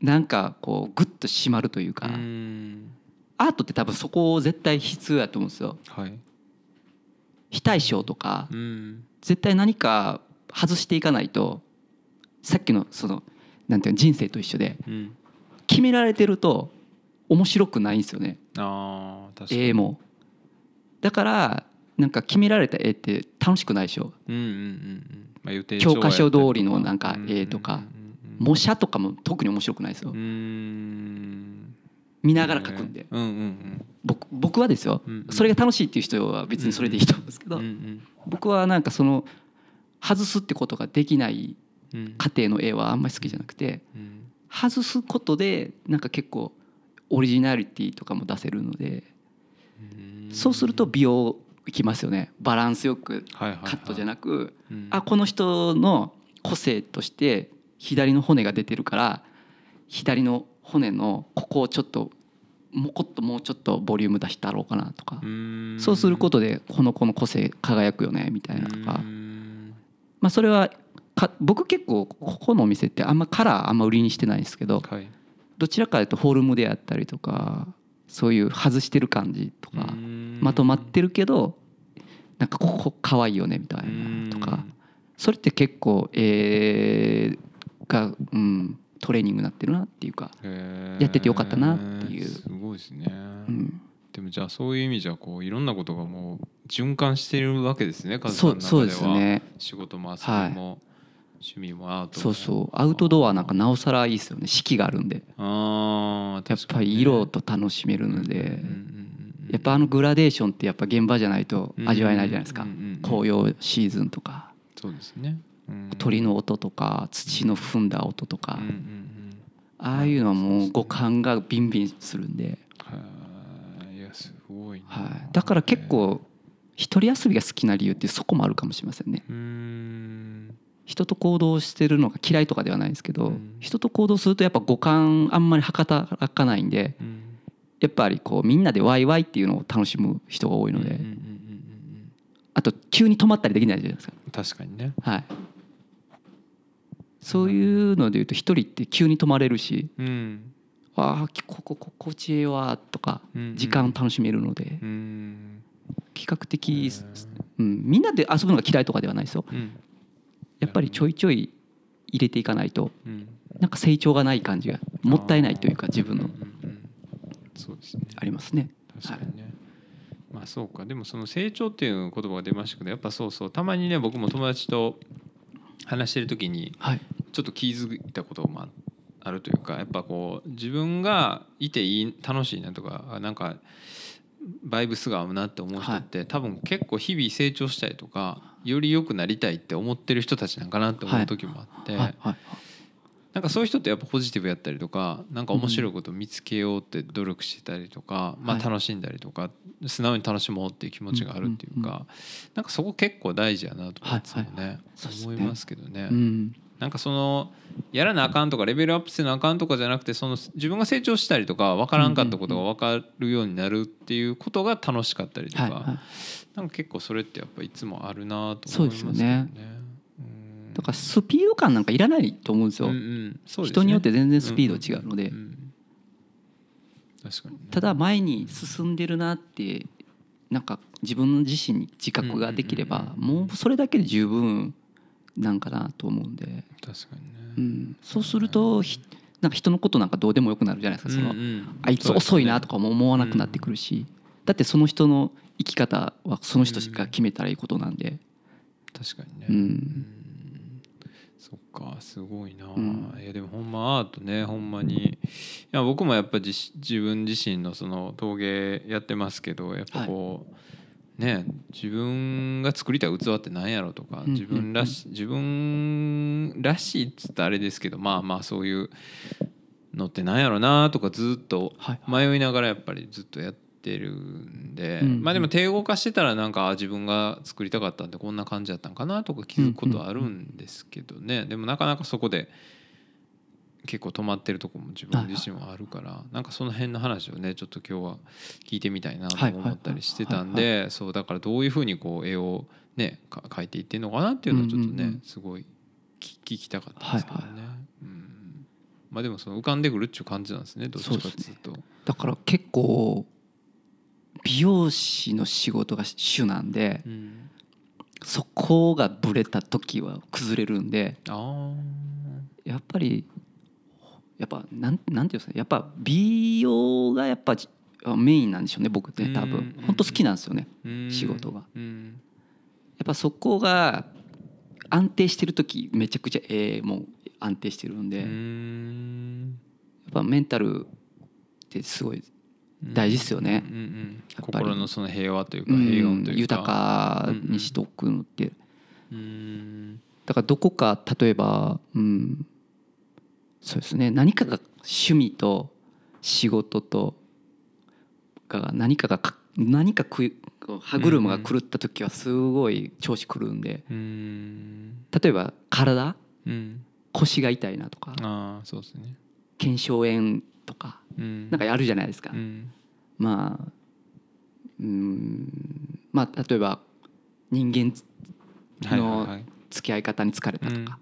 なんかこうグッと締まるというか、アートって多分そこを絶対必要やと思うんですよ。はい。非対称とかうん。絶対何か外していかないとさっきのそのなんていうの人生と一緒でうん。決められてると面白くないんですよね。あー確かに。絵も。だからなんか決められた絵って楽しくないでしょ。うんうんうんうん。まあ予定教科書通りのなんか絵とか。うんうんうんうん模写とかも特に面白くないですよ。見ながら描くんで。うんうん僕僕はですよ。うんうん。それが楽しいっていう人は別にそれでいいと思うんですけどうんうん僕はなんかその外すってことができないうん。家庭の絵はあんまり好きじゃなくてうん。外すことでなんか結構オリジナリティとかも出せるのでうん。そうすると美容いきますよね。バランスよくカットじゃなくうん。あこの人の個性として左の骨が出てるから左の骨のここをちょっともこっともうちょっとボリューム出したろうかなとか。ん。そうすることでこの子の個性輝くよねみたいなとかうん。まあそれはか僕結構ここのお店ってあんまカラーあんま売りにしてないんですけどはい。どちらかというとフォルムであったりとかそういう外してる感じとかうん。まとまってるけどなんかここ可愛いよねみたいなとか。それって結構えーがうんトレーニングになってるなっていうか、やっててよかったなっていう。すごいですね、うん、でもじゃあそういう意味じゃこういろんなことがもう循環しているわけですねカズさんの中ですはね。仕事も遊びも、趣味もアートも。そうそう。アウトドアなんかなおさらいいですよね。四季があるんで。あーやっぱり色と楽しめるので。うんうんやっぱあのグラデーションってやっぱ現場じゃないと味わえないじゃないですか。うんうんうんうん紅葉シーズンとか。そうですね、うん鳥の音とか土の踏んだ音とか。ああいうのはもう五感がビンビンするんで、はいいやすごいな、はい、だから結構一人遊びが好きな理由ってそこもあるかもしれませんね。うーん。人と行動してるのが嫌いとかではないんですけど、うん。人と行動するとやっぱ五感あんまり働かないんでうん。やっぱりこうみんなでワイワイっていうのを楽しむ人が多いので、あと急に止まったりできないじゃないですか。うん確かにね。はいそういうのでいうと一人って急に止まれるしうん「ああここ心地ええわ」とか時間楽しめるのでうん。比較的、うん、みんなで遊ぶのが嫌いとかではないですよ。うん。やっぱりちょいちょい入れていかないとうん。なんか成長がない感じがもったいないというか自分の。そうですね。ありますね。確かにね、まあそうか。でもその成長っていう言葉が出ましたけどやっぱそうそう。たまにね僕も友達と話してる時にはい。ちょっと気づいたこともああるというかやっぱこう自分がいていい楽しいなとかあなんかバイブスが合うなって思う人って、多分結構日々成長したいとかより良くなりたいって思ってる人たちなんかなって思う時もあって、はい。はいなんかそういう人ってやっぱポジティブやったりとかなんか面白いことを見つけようって努力してたりとか、まあはい。楽しんだりとか素直に楽しもうっていう気持ちがあるっていううんうんかなんかそこ結構大事やなとかいつもはいねそうですね思いますけどね。うん。なんかそのやらなあかんとかレベルアップせなあかんとかじゃなくてその自分が成長したりとか分からんかったことが分かるようになるっていうことが楽しかったりとはいはいかなん。か結構それってやっぱいつもあるなと思いますけどねだからスピード感なんかいらないと思うんですよ。うんうん。すね。人によって全然スピード違うので。んん確かに。ねただ前に進んでるなってなんか自分自身に自覚ができればうんうんうんうん。もうそれだけで十分なんかなと思うんで、確かにね。うん、そうするとひなんか人のことなんかどうでもよくなるじゃないですか。その、うんうんあいつ遅いなとかも思わなくなってくるし、だってその人の生き方はその人が決めたらいいことなんで、確かにね、うん。うんそっかすごいな、ん。いやでもほんまアートねほんまに。いや僕もやっぱ自自分自身のその陶芸やってますけどやっぱこう、ね自分が作りたい器って何やろとかうん自分らし自分らしいっつったらあれですけどまあまあそういうのって何やろなとかずっとはい迷いながらやっぱりずっとやってるんで、うんまあでも定語化してたらなんかあ自分が作りたかったんでこんな感じだったんかなとか気づくことはあるんですけどね、でもなかなかそこで結構止まってるとこも自分自身はあるからなんかその辺の話をねちょっと今日は聞いてみたいなと思ったりしてたんはいでそうだからどういうふうにこう絵をねか描いていってんのかなっていうのをちょっとね、うんうんうん。すごい聞聞きたかったんですけどね。うん。まあでもその浮かんでくるっていう感じなんですねどっちかっていうと。だから結構美容師の仕事が主なんでうんそこがブレた時は崩れるんであやっぱりやっぱなんなんていうんですかやっぱ美容がやっぱメインなんでしょうね僕って多うん分本当好きなんですよねあ仕事が。うん。やっぱそこが安定してる時めちゃくちゃええもう安定してるんでうやっんぱメンタルってすごい大事ですよね。うんうん心のその平和というかう平穏というか。ん豊かにしとくのってう。ん。だからどこか例えばうん。そうですね。何かが趣味と仕事とが何かがか何かく歯車が狂った時はすごい調子狂うんで。うん。例えば体？うん。腰が痛いなとか。ああそうですね。腱鞘炎とかうん。なんかやるじゃないですか、うん。まあうんまあ例えば人間はいはいはい。付き合い方に疲れたとか、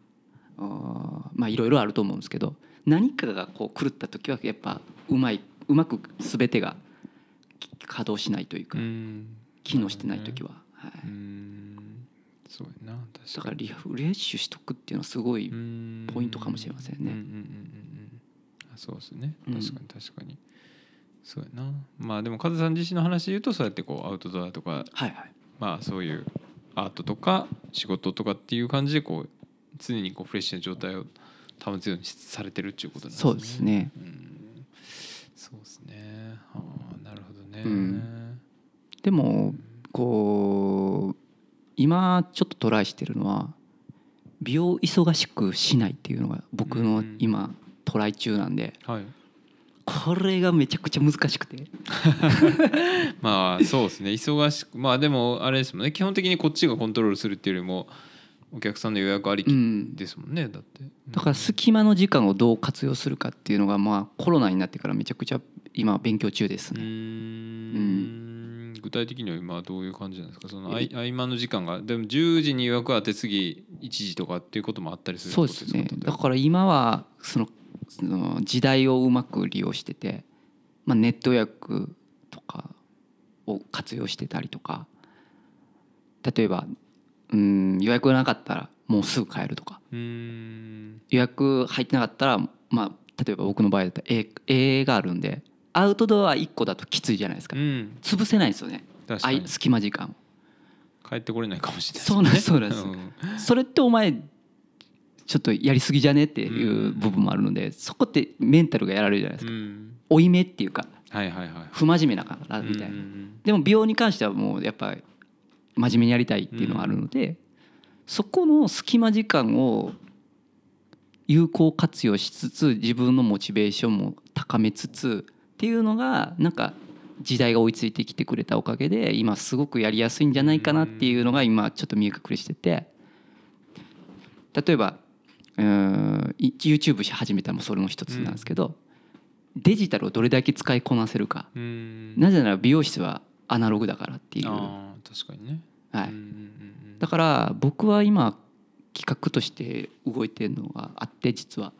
あーまあいろいろあると思うんですけど何かがこう狂った時はやっぱうまいうまく全てが稼働しないというか、うん。機能してない時は、はうい、ん。そうやなだ確からリフレッシュしとくっていうのはすごい、うん。ポイントかもしれませんね。うんうんうんうんそうですね。うん。確かに確かに、そうやな。まあでもカズさん自身の話で言うとそうやってこうアウトドアとかはいはい。まあそういうアートとか仕事とかっていう感じでこう常にこうフレッシュな状態を保つようにされてるっていうことなんですね。そうですね。うん。そうですね。ああなるほどね。うん。でもこう今ちょっとトライしてるのは美容忙しくしないっていうのが僕のうん。今トライ中なんではい。これがめちゃくちゃ難しくて まあそうですね。忙しくまあでもあれですもんね。基本的にこっちがコントロールするっていうよりもお客さんの予約ありきうんですもんね。だって。だから隙間の時間をどう活用するかっていうのがまあコロナになってからめちゃくちゃ今勉強中ですね。ん具体的には今どういう感じなんですか？その合間の時間がでも10時に予約あって次1時とかっていうこともあったりするそうですねだから今はそのその時代をうまく利用してて、まあ、ネット予約とかを活用してたりとか例えばうん予約がなかったらもうすぐ買えるとか予約入ってなかったら、まあ、例えば僕の場合だったら絵絵があるんでアウトドア1個だときついじゃないですか。うん。潰せないんですよね。あ確かに。い隙間時間を。帰ってこれないかもしれないそうなんですそうなんです。ん。それってお前ちょっとやりすぎじゃね？っていう部分もあるのでそこってメンタルがやられるじゃないですか。うん。負い目っていうかはいはいはい不真面目だからみたいな。でも美容に関してはもうやっぱり真面目にやりたいっていうのがあるのでそこの隙間時間を有効活用しつつ自分のモチベーションも高めつつっていうのがなんか時代が追いついてきてくれたおかげで今すごくやりやすいんじゃないかなっていうのが今ちょっと見え隠れしてて。例えばうーんい YouTube し始めたのもそれの一つなんですけどデジタルをどれだけ使いこなせるか。うん。うんなぜなら美容室はアナログだからっていう、はああ確かにね。い。うんうんうんだから僕は今企画として動いてるのがあって実は。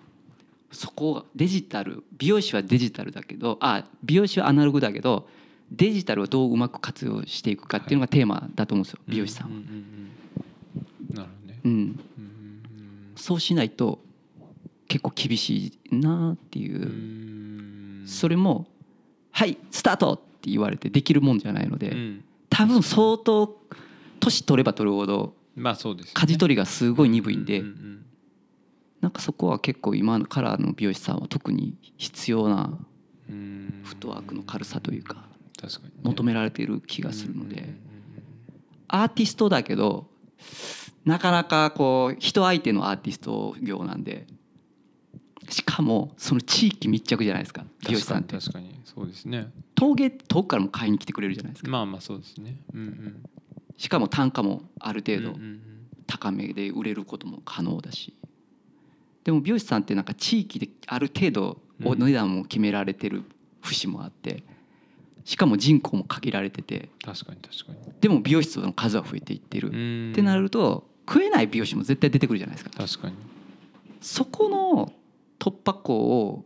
そこがデジタル美容師はデジタルだけどあ美容師はアナログだけどデジタルをどううまく活用していくかっていうのがテーマだと思うんですよ、美容師さんは。うううん。うんなるほどね。うん、うんうんそうしないと結構厳しいなっていう。う、ん。それも「はいスタート!」って言われてできるもんじゃないので、うん。多分相当年取れば取るほどまあそうですよね。舵取りがすごい鈍いんで、うんうんなんかそこは結構今からの美容師さんは特に必要なフットワークの軽さというか求められている気がするので。アーティストだけどなかなかこう人相手のアーティスト業なんでしかもその地域密着じゃないですか美容師さんって。確かにそうですね。陶芸遠くからも買いに来てくれるじゃないですか。まあまあそうですね。うんうん。しかも単価もある程度高めで売れることも可能だし。でも美容師さんってなんか地域である程度おうん値段も決められてる節もあってしかも人口も限られてて。確かに確かに。でも美容室の数は増えていってる。うん。ってなると食えない美容師も絶対出てくるじゃないですか。確かに。そこの突破口を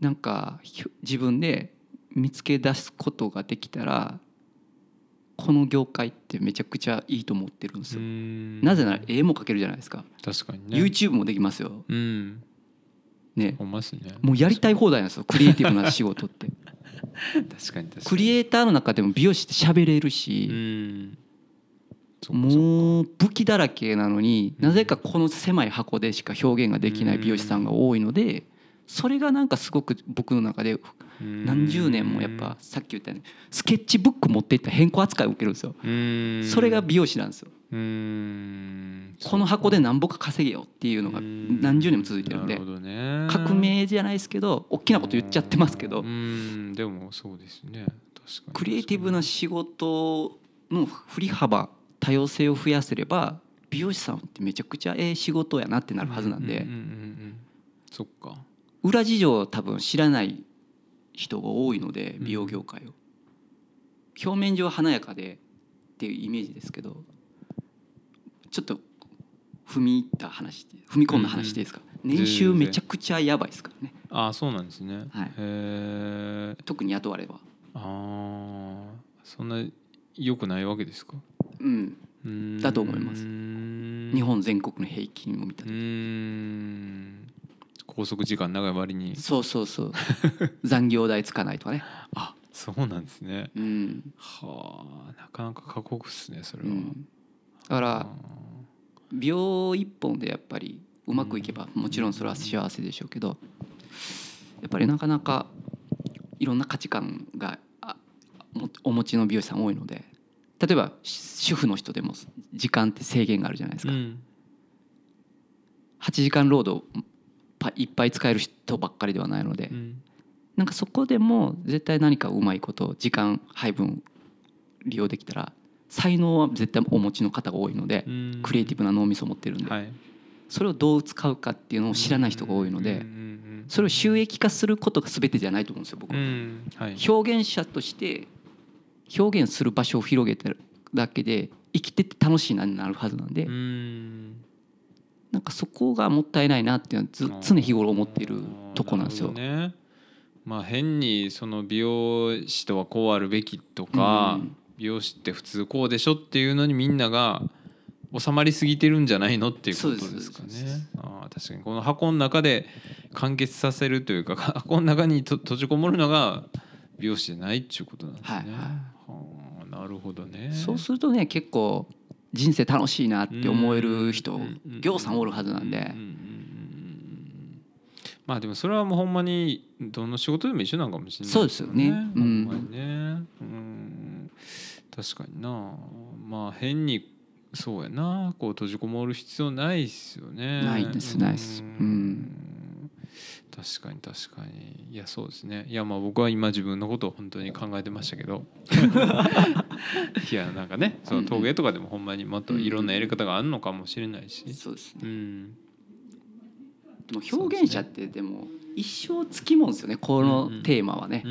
なんかひ自分で見つけ出すことができたらこの業界ってめちゃくちゃいいと思ってるんですよ。なぜなら絵も描けるじゃないですか、確かにね。YouTube もできますよ。うん。ね。ね。もうやりたい放題なんですよ。クリエイティブな仕事って。確かに確かに。クリエイターの中でも美容師って喋れるし、もう武器だらけなのになぜかこの狭い箱でしか表現ができない美容師さんが多いのでそれがなんかすごく僕の中で何十年もやっぱさっき言ったようにスケッチブック持っていったら変更扱いを受けるんですよ。うん。それが美容師なんですよ。うん。この箱で何ぼか稼げよっていうのがうん。何十年も続いてるんで革命じゃないですけど大きなこと言っちゃってますけど。うん。でもそうですね。確かに。クリエイティブな仕事の振り幅多様性を増やせれば美容師さんってめちゃくちゃええ仕事やなってなるはずなんで。そっか。裏事情を多分知らない人が多いので美容業界を。表面上華やかでっていうイメージですけどちょっと踏み入った話で踏み込んだ話ですか？年収めちゃくちゃやばいですからね。ああそうなんですね。はい。へえ特に雇われは。ああそんな良くないわけですか？うん、だと思います。日本全国の平均を見たう拘束時間長い割に。そうそうそう。残業代つかないとかね、あそうなんですね。うん。はあなかなか過酷っすねそれは、うん、だから美容一本でやっぱりうまくいけばもちろんそれは幸せでしょうけどやっぱりなかなかいろんな価値観がお持ちの美容師さん多いので例えばし主婦の人でも時間って制限があるじゃないですか、うん。8時間労働パいっぱい使える人ばっかりではないので、うん。なんかそこでも絶対何かうまいこと時間配分利用できたら才能は絶対お持ちの方が多いので、うん。クリエイティブな脳みそを持ってるんで、はい。それをどう使うかっていうのを知らない人が多いので、それを収益化することが全てじゃないと思うんですよ僕うん。はい。表現者として表現する場所を広げてるだけで生きてて楽しいなになるはずなんで、うん。なんかそこがもったいないなっていうのはず常日頃思っているとこなんですよ。ね。まあ変にその美容師とはこうあるべきとか、うん。美容師って普通こうでしょっていうのにみんなが収まりすぎてるんじゃないのっていうことですかね。ああ確かに。この箱の中で完結させるというか箱の中にと閉じこもるのが美容師じゃないっていうことなんですね。はいはい。はあなるほどね。そうするとね結構人生楽しいなって思える人うんぎょうさんおるはずなんで。まあでもそれはもうほんまにどの仕事でも一緒なんかもしれない。そうですよね。うんほんまにね。うん。確かにな。まあ変にそうやな。こう閉じこもる必要ないっすよね。ないですないです。うん確かに確かに。いやそうですね。いやまあ僕は今自分のことを本当に考えてましたけど。いやなんかねその陶芸とかでもほんまにもっといろんなやり方があるのかもしれないし。そうですね。うん。でも表現者ってでも一生つきもんですよねこのテーマはね。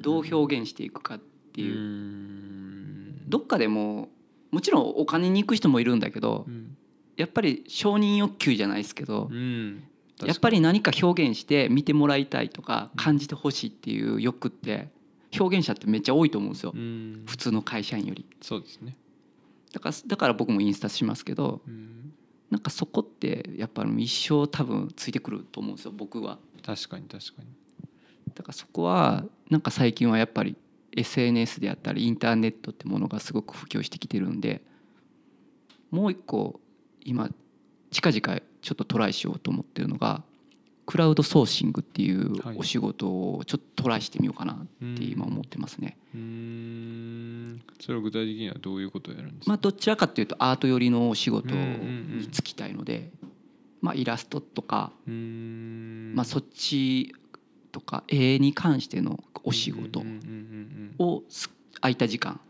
どう表現していくかってう。いうん。どっかでももちろんお金に行く人もいるんだけどうん。やっぱり承認欲求じゃないですけどうんやっぱり何か表現して見てもらいたいとか感じてほしいっていう欲って表現者ってめっちゃ多いと思うんですよ。うん。普通の会社員より。そうですね。だからだから僕もインスタしますけどうん。なんかそこってやっぱり一生多分ついてくると思うんですよ僕は。確かに確かに。だからそこはなんか最近はやっぱり SNS であったりインターネットってものがすごく普及してきてるんでもう一個今近々ちょっとトライしようと思ってるのがクラウドソーシングっていうはい。お仕事をちょっとトライしてみようかなって今思ってますね。うーん。それは具体的にはどういうことをやるんですか？まあどちらかというとアート寄りのお仕事うんうんうん。に就きたいので、まあイラストとか、まあそっちとか絵に関してのお仕事うんうんうんうんをす空いた時間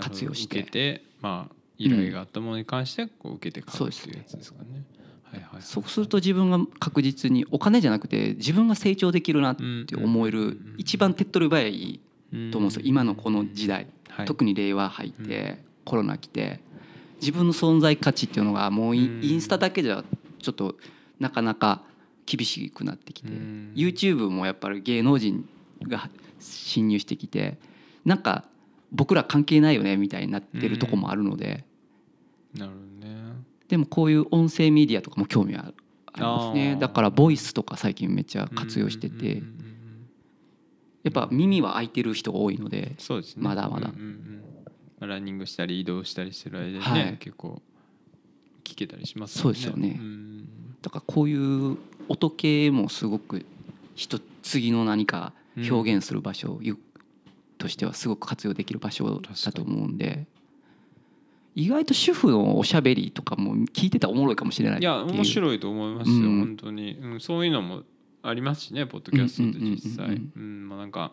活用して。受けてまあ依頼があったものに関してこう受けて書そうっていうやつですかね。はいはいはいそうすると自分が確実にお金じゃなくて自分が成長できるなって思える一番手っ取り早いと思うんですよ今のこの時代。はい。特に令和入ってコロナ来て自分の存在価値っていうのがもうイうん。ンスタだけじゃちょっとなかなか厳しくなってきてうん。YouTube もやっぱり芸能人が侵入してきてなんか僕ら関係ないよねみたいになってるとこもあるので。なるほどね。でもこういう音声メディアとかも興味あるありますね。だからボイスとか最近めっちゃ活用してて。うんうんうんうんやっぱ耳は開いてる人が多いのでそうですね。まだまだ。うんうんランニングしたり移動したりしてる間にね、はい。結構聞けたりしますそうですよね。ん。だからこういう音系もすごく一次の何か表現する場所ゆとしてはすごく活用できる場所だと思うんで意外と主婦のおしゃべりとかも聞いてたらおもろいかもしれないっていや面白いと思いますよ、うん本当に、うん、そういうのもありますしねポッドキャストで実際。うんまあなんか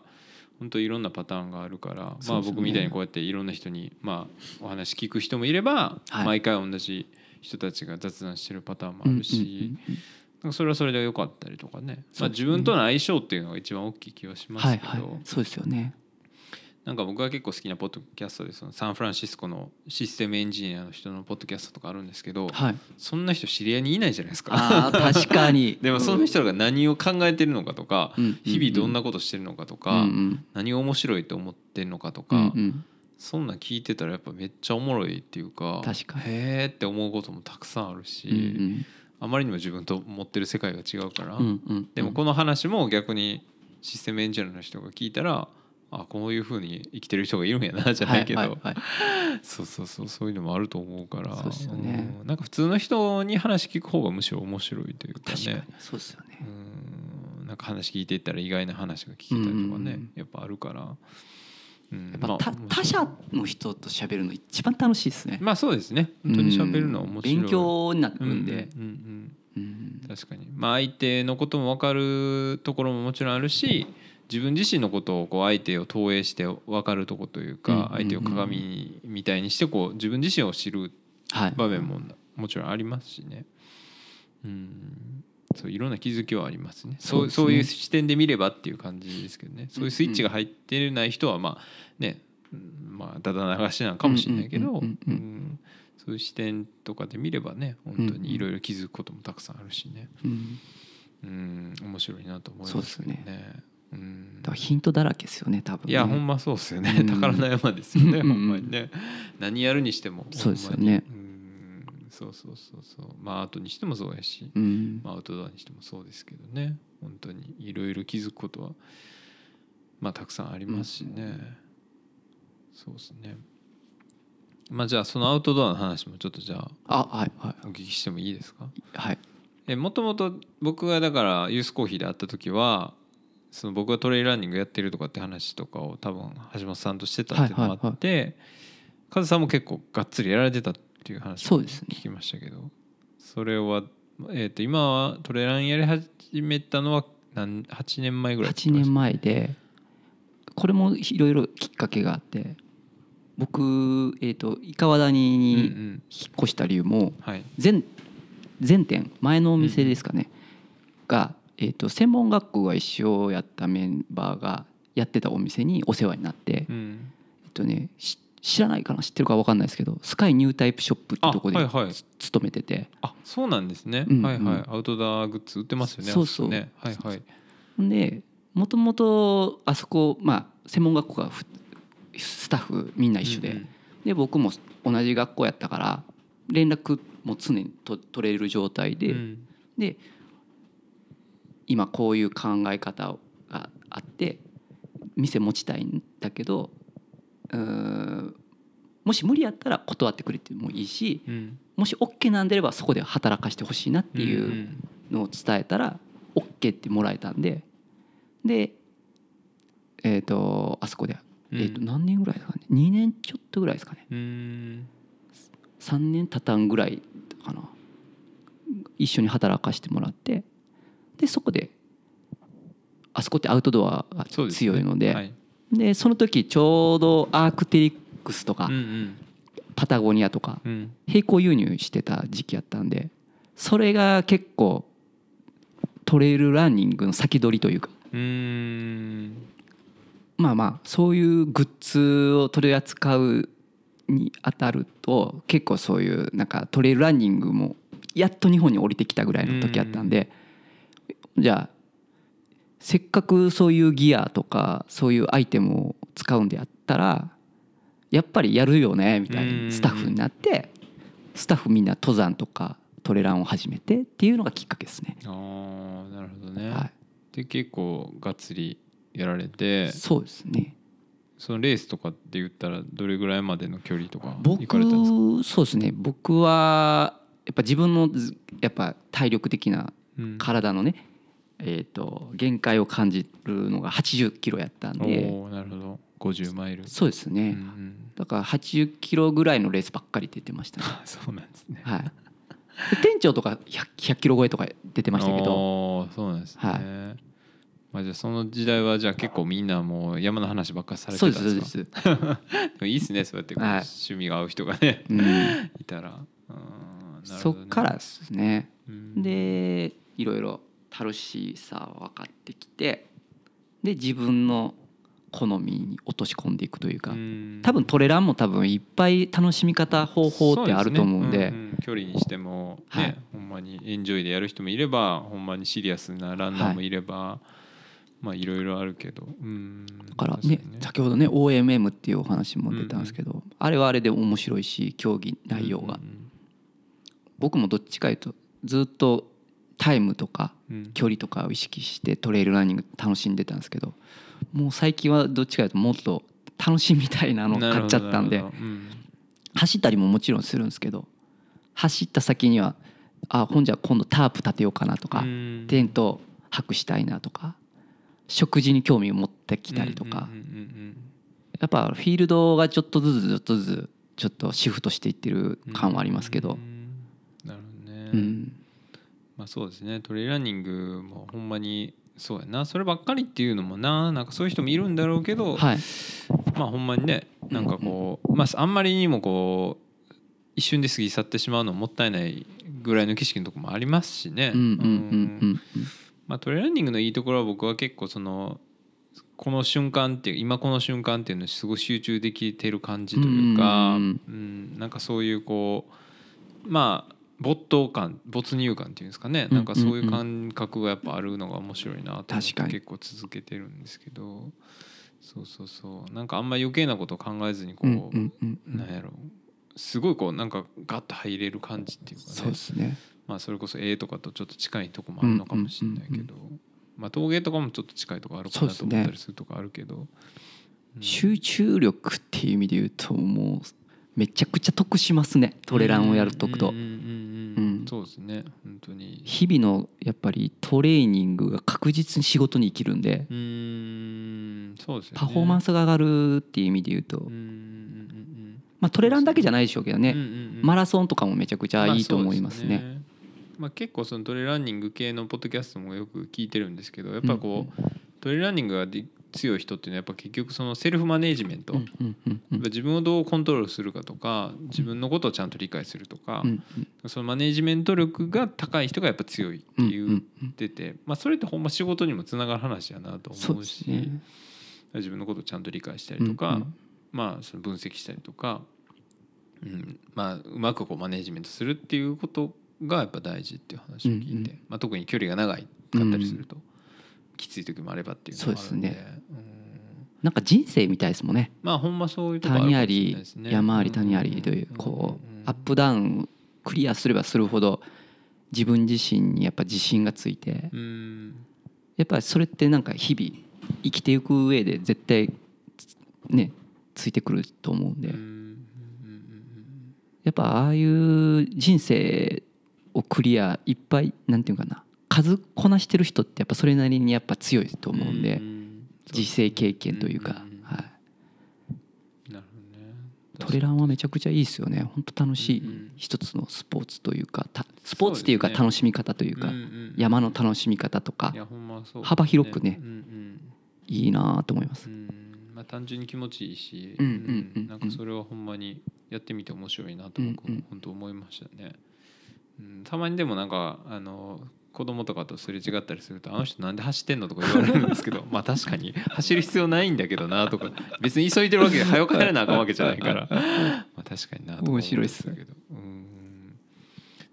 本当いろんなパターンがあるから、まあ僕みたいにこうやっていろんな人にまあお話聞く人もいれば、はい。毎回同じ人たちが雑談してるパターンもあるし、なんかそれはそれで良かったりとかね。まあ、自分との相性っていうのが一番大きい気はしますけど、はいはい。そうですよねなんか僕が結構好きなポッドキャストでそのサンフランシスコのシステムエンジニアの人のポッドキャストとかあるんですけどはい。そんな人知り合いにいないじゃないですか。あー確かに。でもその人が何を考えてるのかとかうん日々どんなことしてるのかとうかん。何を面白いと思ってるのかとうんかうんうん。そんなん聞いてたらやっぱめっちゃおもろいっていうか確かに。へーって思うこともたくさんあるし、うんあまりにも自分と持ってる世界が違うから、でもこの話も逆にシステムエンジニアの人が聞いたらあこういうふうに生きてる人がいるんやなじゃないけど、はいはい。はいそうそうそうそういうのもあると思うから。そうですよね。うんなんか普通の人に話聞く方がむしろ面白いというか確かにねそうですよね。うん。なんか話聞いていったら意外な話が聞けたりとかね、うん。やっぱあるから、うんやっぱたまあ他者の人と喋るの一番楽しいですね。まあそうですね。本当に喋るのは面白い、うん勉強になるうんんで。うんうんうんうん。確かに。まあ相手のことも分かるところももちろんあるし自分自身のことをこう相手を投影して分かるとこというかうん相手を鏡みたいにしてこう自分自身を知るはい。場面ももちろんありますしね。うん。そういろんな気づきはありますね。そうそうですね。そういう視点で見ればっていう感じですけどね。そういうスイッチが入ってない人はまあねうんまあだだ流しなのかもしれないけどそういう視点とかで見ればね本当にいろいろ気づくこともたくさんあるしね。うん。うん。面白いなと思いますけどね。うん。だからヒントだらけですよね多分ね。いやほんまそうですよね、うん。宝の山ですよね、うん。ほんまにね。何やるにしてもそうですよね。うん。そうそうそうそう。まあアートにしてもそうやし、うん。まあ、アウトドアにしてもそうですけどね。本当に。いろいろ気づくことはまあたくさんありますしね、そうですね。まあじゃあそのアウトドアの話もちょっとじゃああはいはい。お聞きしてもいいですか？はい。えもともと僕がだからユースコーヒーで会った時はその僕がトレイルランニングやってるとかって話とかを多分橋本さんとしてたっていうのもあって、カズさんも結構がっつりやられてたっていう話を聞きましたけど。それは、えー、と今はトレランやり始めたのは何8年前ぐらい8年前でこれもいろいろきっかけがあって僕、えー、と伊川谷に引っん越した理由もはい。前前店前のお店ですかね、が、えー、と専門学校が一緒やったメンバーがやってたお店にお世話になって、うん。えっとねし知らないかな知ってるか分かんないですけどスカイニュータイプショップってあとこではいはい。つ勤めてて。あそうなんですね、うんはいはい。うんアウトドアグッズ売ってますよね。そうそう。ね。はいはい。でもともとあそこまあ専門学校がふスタッフみんな一緒で、うんうん。で僕も同じ学校やったから連絡も常にと取れる状態で、うん。で今こういう考え方があって店持ちたいんだけどうもし無理やったら断ってくれてもいいしうん。もし OK なんであればそこで働かしてほしいなっていんうん。のを伝えたら OK ってもらえたんで。でえっ、とあそこで、うん。えー、と何年ぐらいですかね？2年ちょっとぐらいですかね。うん。3年たたんぐらいかな。一緒に働かしてもらってでそこであそこってアウトドアが強いのではい。でその時ちょうどアークテリクスとかうんうん。パタゴニアとかうん。並行輸入してた時期やったんでそれが結構トレイルランニングの先取りというか。うまあまあそういうグッズを取り扱うにあたると結構そういうなんかトレイルランニングもやっと日本に降りてきたぐらいの時やったんでじゃあせっかくそういうギアとかそういうアイテムを使うんであったらやっぱりやるよねみたいうん。にスタッフになってスタッフみんな登山とかトレランを始めてっていうのがきっかけですね。ああなるほどね、はで結構がっつりやられて。い、そうですね。そのレースとかって言ったらどれぐらいまでの距離とか僕行かれたんですか？そうですね。僕はやっぱ自分のずやっぱ体力的なうん体のね、えー、と限界を感じるのが80キロやったんで。なるほど。50マイル。そうですね、うんうん。だから80キロぐらいのレースばっかり出てましたね。あ そうなんですね。はい。で店長とか 100, 100キロ超えとか出てましたけど。おーそうなんですね、はい。まあ、じゃあその時代はじゃあ結構みんなもう山の話ばっかりされてそうたですんですかそうです、でもいいっすねそうやって趣味が合う人がねうん、いたら。うんなるそほどね。っからですね。うん。でいろいろ楽しさは分かってきてで自分の好みに落とし込んでいくというか、うん。多分トレランも多分いっぱい楽しみ方方法ってあると思うんで。ね。んん。距離にしても、ねはい。ほんまにエンジョイでやる人もいればほんまにシリアスなランナーもいれば、まあいろいろあるけど、うん、だから確ね。先ほどね OMM っていうお話も出たんですけど、あれはあれで面白いし競技内容が、僕もどっちかいうとずっとタイムとか距離とかを意識してトレイルランニング楽しんでたんですけどもう最近はどっちかというともっと楽しみたいなのを買っちゃったんで走ったりももちろんするんですけど走った先にはあほんじゃ今度タープ立てようかなとかうん。テント泊したいなとか食事に興味を持ってきたりとかやっぱフィールドがちょっとずつちょっとずつちょっとシフトしていってるうん感はありますけど。うん。なるほどね、うんまあそうですね。トレイルランニングもほんまにそうやな。そればっかりっていうのもな。なんかそういう人もいるんだろうけど、はい。まあほんまにねなんかこう、まああんまりにもこう一瞬で過ぎ去ってしまうのもったいないぐらいの景色のとこもありますしね。トレーランニングのいいところは僕は結構そのこの瞬間っていう今この瞬間っていうのにすごい集中できてる感じというか、ううんん。なんかそういうこうまあ没頭感没入感っていうんですかね、うんなんかそういう感覚がやっぱあるのが面白いなと思って結構続けてるんですけど。そうそうそう。なんかあんま余計なことを考えずにこう、なんやろ。すごいこうなんかガッと入れる感じっていうかね。そうですね。まあそれこそ絵とかとちょっと近いとこもあるのかもしれないけど、まあ陶芸とかもちょっと近いとこあるかなと思ったりするとこあるけど、うん。集中力っていう意味で言うともうめちゃくちゃ得しますね。トレランをやるとくと。うんうんうんそうですね。本当に。日々のやっぱりトレーニングが確実に仕事に生きるんでうーんそうですよね。パフォーマンスが上がるっていう意味で言うと。うまあトレランだけじゃないでしょうけどね。うんうんうんうん。マラソンとかもめちゃくちゃいいと思いますね。まあまあ、結構そのトレランニング系のポッドキャストもよく聞いてるんですけどやっぱこう、トレランニングがで強い人っていうのはやっぱ結局そのセルフマネージメント、自分をどうコントロールするかとか自分のことをちゃんと理解するとか、うんそのマネージメント力が高い人がやっぱ強いってうん言ってて、まあ、それってほんま仕事にもつながる話やなと思うし自分のことをちゃんと理解したりとか、まあ、その分析したりとか、うんまあ、うまくこうマネージメントするっていうことがやっぱ大事っていう話を聞いて、まあ、特に距離が長いかったりすると、きつい時もあればっていうのもあるんで。そうですうん。なんか人生みたいですもんね。まあほんまそういうとこあるかね。山あり谷ありというこうアップダウンクリアすればするほど自分自身にやっぱ自信がついてうん。やっぱりそれってなんか日々生きていく上で絶対ねついてくると思うんで。やっぱああいう人生をクリアいっぱいなんていうかな数こなしてる人ってやっぱそれなりにやっぱ強いと思うんでん人生経験というかうんはい。なるほどね。トレランはめちゃくちゃいいですよね。本当楽しいうん一つのスポーツというかたスポーツっていうか楽しみ方というか山の楽しみ方とか幅広くねいいなと思います。うん。まあ単純に気持ちいいし、うんなんかそれはほんまにやってみて面白いなと僕うんうん。本当思いましたね。うん、たまにでもなんかあの子供とかとすれ違ったりすると「あの人なんで走ってんの?」とか言われるんですけど まあ確かに走る必要ないんだけどなとか別に急いでるわけで早く帰らなあかんわけじゃないから まあ確かになとか面白いっすけどうん。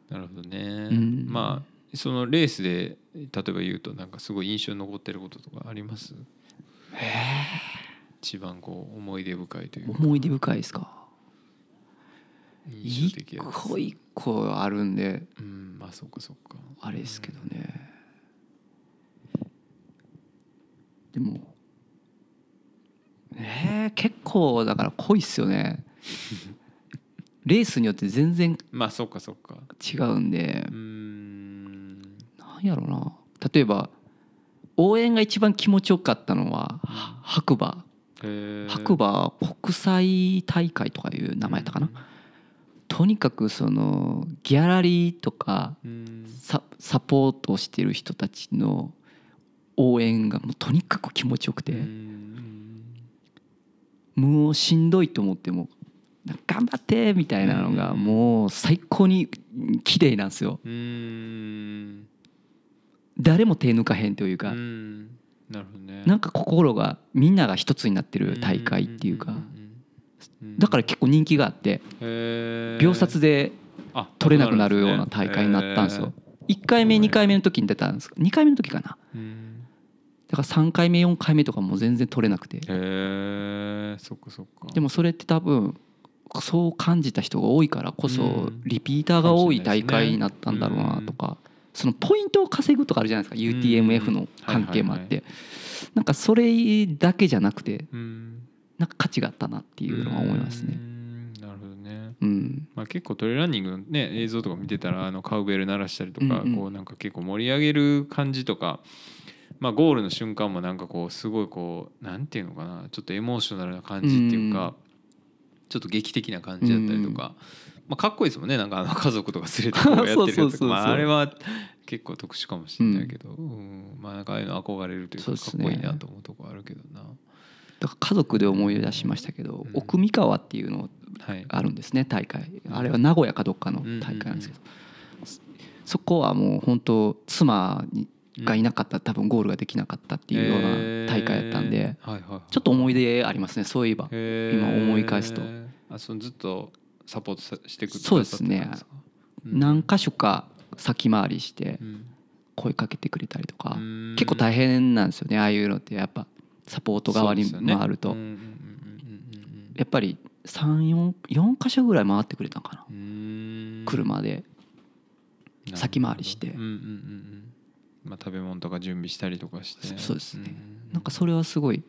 なるほどね、うん。まあそのレースで例えば言うとなんかすごい印象に残ってることとかあります？一番こう思い出深いというか。思い出深いですか？一印象的やつ。個一個あるんで。うんまあそうかそうか。あれですけどね。でもえー、結構だから濃いっすよね。レースによって全然まあそうかそうか。違うんで。うーん。なんやろな。例えば応援が一番気持ちよかったのはは白馬。白馬国際大会とかいう名前やったかな、とにかくそのギャラリーとかうん。ササポートをしてる人たちの応援がもうとにかく気持ちよくて、うんもうしんどいと思っても頑張ってみたいなのがもう最高に綺麗なんですよ。うん。誰も手抜かへんというか、うん。なんか心がみんなが一つになってる大会っていうかだから結構人気があって秒殺であ取れなくなるような大会になったんですよ。1回目2回目の時に出たんです。2回目の時かな。だから3回目4回目とかも全然取れなくて。へえそっかそっか。でもそれって多分そう感じた人が多いからこそうん。リピーターが多い大会になったんだろうなとかそのポイントを稼ぐとかあるじゃないですか UTMF の関係も。あっはいてなんかそれだけじゃなくてうんなんか価値があったなっていうのは思いますうね。んなるほどね。うん。まあ、結構トレランニングの、ね、映像とか見てたらあのカウベル鳴らしたりとか、うんうん。こうなんか結構盛り上げる感じとか、まあ、ゴールの瞬間もなんかこうすごいこうなんていうのかなちょっとエモーショナルな感じっていうか、ちょっと劇的な感じだったりとか、まあ、かっこいいですもんねなんかあの家族とか連れてこうやってるやつ まあ、あれは結構特殊かもしれないけど、うん。まあなんかああいうの憧れるというかかっこいいなと思うとこあるけどな。だから家族で思い出しましたけどうん。奥三河っていうのはい、あるんですね大会。あれは名古屋かどっかの大会なんですけど。そこはもう本当妻にがいなかったら多分ゴールができなかったっていうような大会やったんでちょっと思い出ありますねそういえば。今思い返すと。あそのずっとサポートさしてくそうですね。何箇所か先回りしてうん。声かけてくれたりとか。うん。結構大変なんですよねああいうのって。やっぱサポート側に回ると。うんうんうんやっぱり34箇所ぐらい回ってくれたのかな。車で。先回りして。うんうんうんうん。まあ食べ物とか準備したりとかして。そそうですね。んなんかそれはすごい。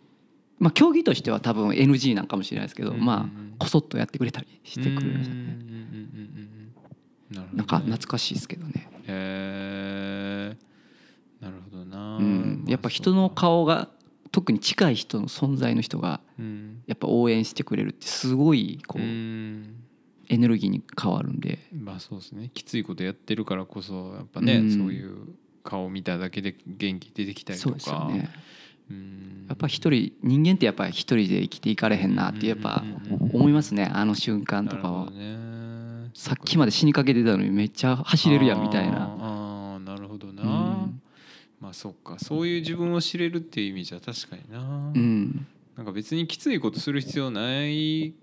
まあ競技としては多分 NG なんかもしれないですけどうんうんうん。まあこそっとやってくれたりしてくれましたね。うんなんか懐かしいですけどね。へえなるほどな、やっぱ人の顔が特に近い人の存在の人がやっぱ応援してくれるってすごいこううん。エネルギーに変わるんで。まあそうですね。きついことやってるからこそやっぱね、うん。そういう顔を見ただけで元気出てきたりそうとかですよね。うん。やっぱ一人人間ってやっぱり一人で生きていかれへんなってやっぱ思いますね。あの瞬間とかは。ね。さっきまで死にかけてたのにめっちゃ走れるやんみたいなあーあーなるほどな、うんまあそっか。そういう自分を知れるっていう意味じゃ確かにな、うん。なんか別にきついことする必要ない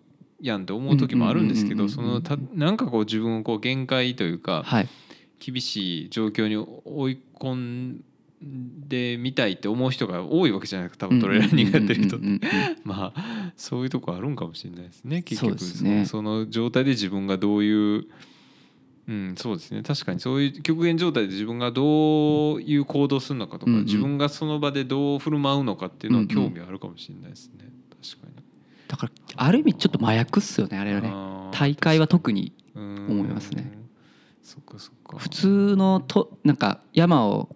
やんって思う時もあるんですけどそのたなんかこう自分をこう限界というかはい。厳しい状況に追い込んでみたいって思う人が多いわけじゃないですか。多分トレーラーニングやって。る人ってまあそういうとこあるんかもしれないですね結局。そね。その状態で自分がどういううんそうですね。確かにそういう極限状態で自分がどういう行動するのかとか、うんうん。自分がその場でどう振る舞うのかっていうのは興味あるかもしれないですね。確かに。だからある意味ちょっと麻薬っすよねあれはね。大会は特にうん思いますね。そっかそっか。普通のとなんか山を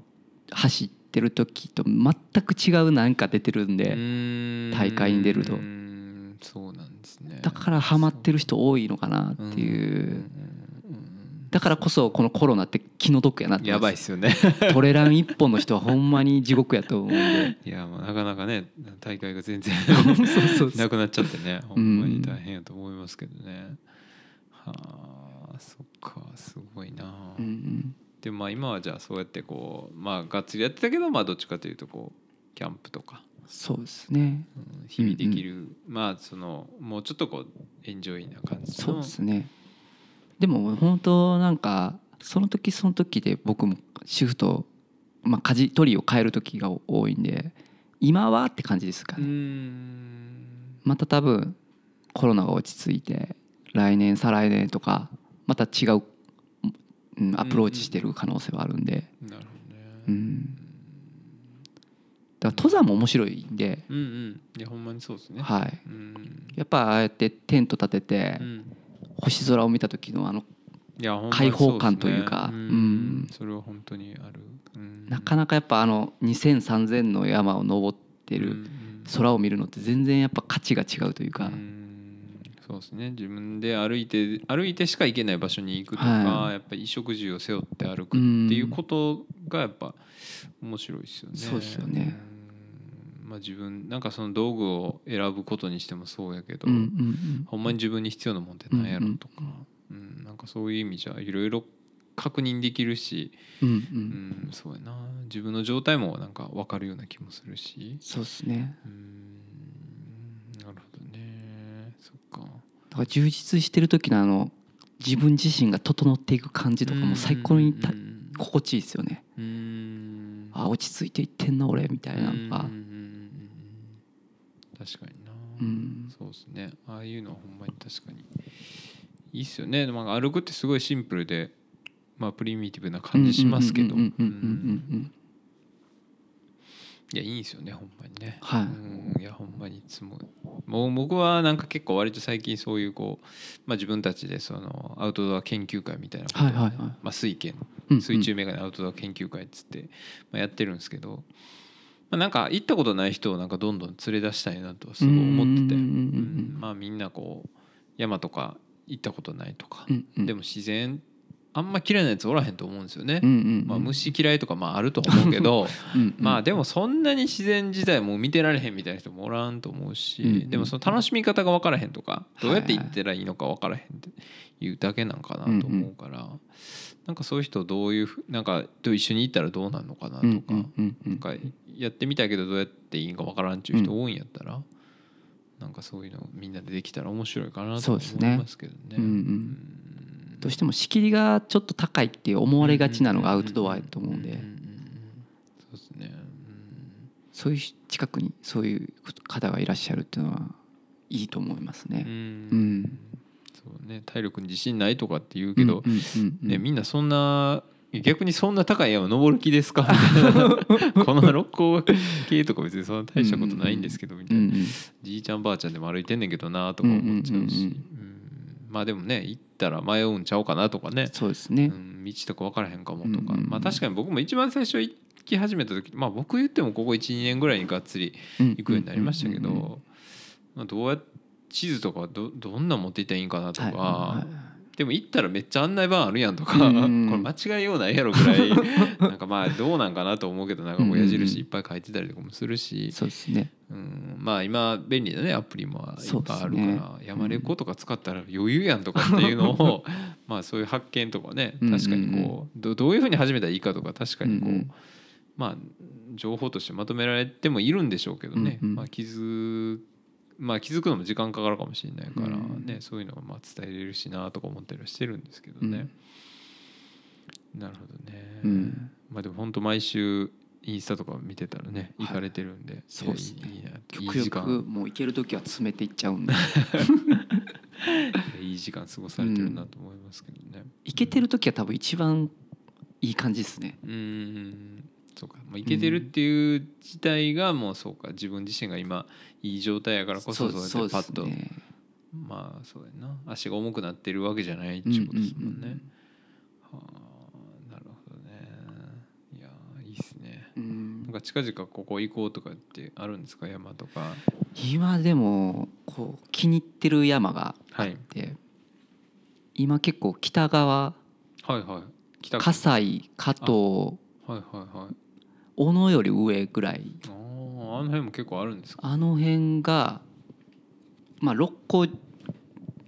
走ってる時と全く違うなんか出てるんで大会に出ると。うんそうなんですね。だからハマってる人多いのかなっていうだからこそこのコロナって気の毒やなってやばいっすよね。トレラン一本の人はほんまに地獄やと思うんで。いやまあなかなかね大会が全然 なくなっちゃってね。ほんまに大変やと思いますけどね、はあそっかすごいな、うんうん。でまあ今はじゃあそうやってこうまあがっつりやってたけどまあどっちかというとこうキャンプとか、そうですね。うん日々できる、まあそのもうちょっとこうエンジョイな感じの。そうですねでも本当なんかその時その時で僕もシフトまあ舵取りを変える時が多いんで今はって感じですかうねん。また多分コロナが落ち着いて来年再来年とかまた違う、うん、アプローチしてる可能性はあるんで、なるほどね、うん、だから登山も面白いんで、うんうん。いやほんまにそうですね。はい、うん。やっぱああやってテント立ててうん星空を見た時のあの開放感というかん。うん。それは本当にある、うん。なかなかやっぱあの2,0003,000の山を登ってる空を見るのって全然やっぱ価値が違うというか、うん。そうですね。自分で歩いて歩いてしか行けない場所に行くとか、はい。やっぱり衣食住を背負って歩くっていうことがやっぱ面白いですよね。そうですよね。うんまあ、自分なんかその道具を選ぶことにしてもそうやけど、うんうんうん。ほんまに自分に必要なもんって何やろとか、うんなんかそういう意味じゃいろいろ確認できるし、うんううんん、そうやな。自分の状態もなんか分かるような気もするし。そうですね。うんなるほどね。そっか。だから充実してる時のあの自分自身が整っていく感じとかも最高に心地いいですよね。うん。あ落ち着いていってんな俺みたいなのが。うんうんうんうん確かにな、うん。そうですね。ああいうのはほんまに確かにいいっすよね、まあ、歩くってすごいシンプルで、まあ、プリミティブな感じしますけど。うんうんうんうんうんうんうん。いやいいんですよねほんまにね。はい。うん。いやほんまにいつももう僕はなんか結構割と最近そういうこう、まあ、自分たちでそのアウトドア研究会みたいなこと。をねはいはいはい。まあ、水拳うんうん。水中メガネアウトドア研究会っつって、まあ、やってるんですけど、まあ、なんか行ったことない人をなんかどんどん連れ出したいなとはすごい思ってて、まあみんなこう山とか行ったことないとか、でも自然あんま嫌いなやつおらへんと思うんですよね。うんうんうん。まあ、虫嫌いとかまああると思うけど。まあでもそんなに自然自体もう見てられへんみたいな人もおらんと思うし、うんうんでもその楽しみ方が分からへんとかいどうやって行ったらいいのか分からへんっていうだけなんかなと思うから、なんかそういう人どういうふなんかと一緒に行ったらどうなるのかなとか、うんうんうんうん。なんかやってみたいけどどうやっていいんか分からんっていう人多いんやったら、なんかそういうのみんなでできたら面白いかなと思いますけどね。うんうんどうしても仕切りがちょっと高いって思われがちなのがアウトドアやと思うんでそうですね。そういう近くにそういう方がいらっしゃるっていうのはいいと思いますね。うんそうね体力に自信ないとかって言うけど、ね、みんなそんな逆にそんな高い山登る気ですかみたいなこの六甲系とか別にそんな大したことないんですけどみたいな、じいちゃんばあちゃんでも歩いてんねんけどなとか思っちゃうし、うんまあでもね行ったら迷うんちゃうかなとかね、そうですね。う。ん、道とか分からへんかもとか、うんうんうん。まあ確かに僕も一番最初行き始めた時まあ僕言ってもここ12年ぐらいにがっつり行くようになりましたけど、まあ、どうや地図とかどどんなん持っていったらいいんかなとか、はいはいはいでも行ったらめっちゃ案内板あるやんとか、うんうんこれ間違いようないやろぐらい なんかまあどうなんかなと思うけどなんかこう矢印いっぱい書いてたりとかもするし、そうですね。うん、まあ今便利なねアプリもいっぱいあるから、ね。山レコとか使ったら余裕やんとかっていうのを まあそういう発見とかね確かにこうどどういうふうに始めたらいいかとか確かにこう、うんうん。まあ情報としてまとめられてもいるんでしょうけどね、うんうん。まあ、気づまあ気づくのも時間かかるかもしれないからうん。ね、そういうのがまあ伝えれるしなとか思ったりはしてるんですけどね、なるほどね、うん。まあでも本当毎週インスタとか見てたらねはい。行かれてるんで、そうですね。いやいいもう行ける時は詰めていっちゃうんで。いい時間過ごされてるなと思いますけどね。行けてる時は多分一番いい感じですね。うーんそうか、まあ、いけてるっていう自体がもうそうか。自分自身が今いい状態やからこそそうやってパッと、ねまあそうやな。足が重くなってるわけじゃないっていうことですもんね。うんうんうん。はあなるほどね。いやいいっすね。うん。なんか近々ここ行こうとかってあるんですか？山とか。今でもこう気に入ってる山があって、今結構北側はいはい。葛西加藤はいはいはい。小野より上ぐらい。あああの辺も結構あるんですか？あの辺がまあ六甲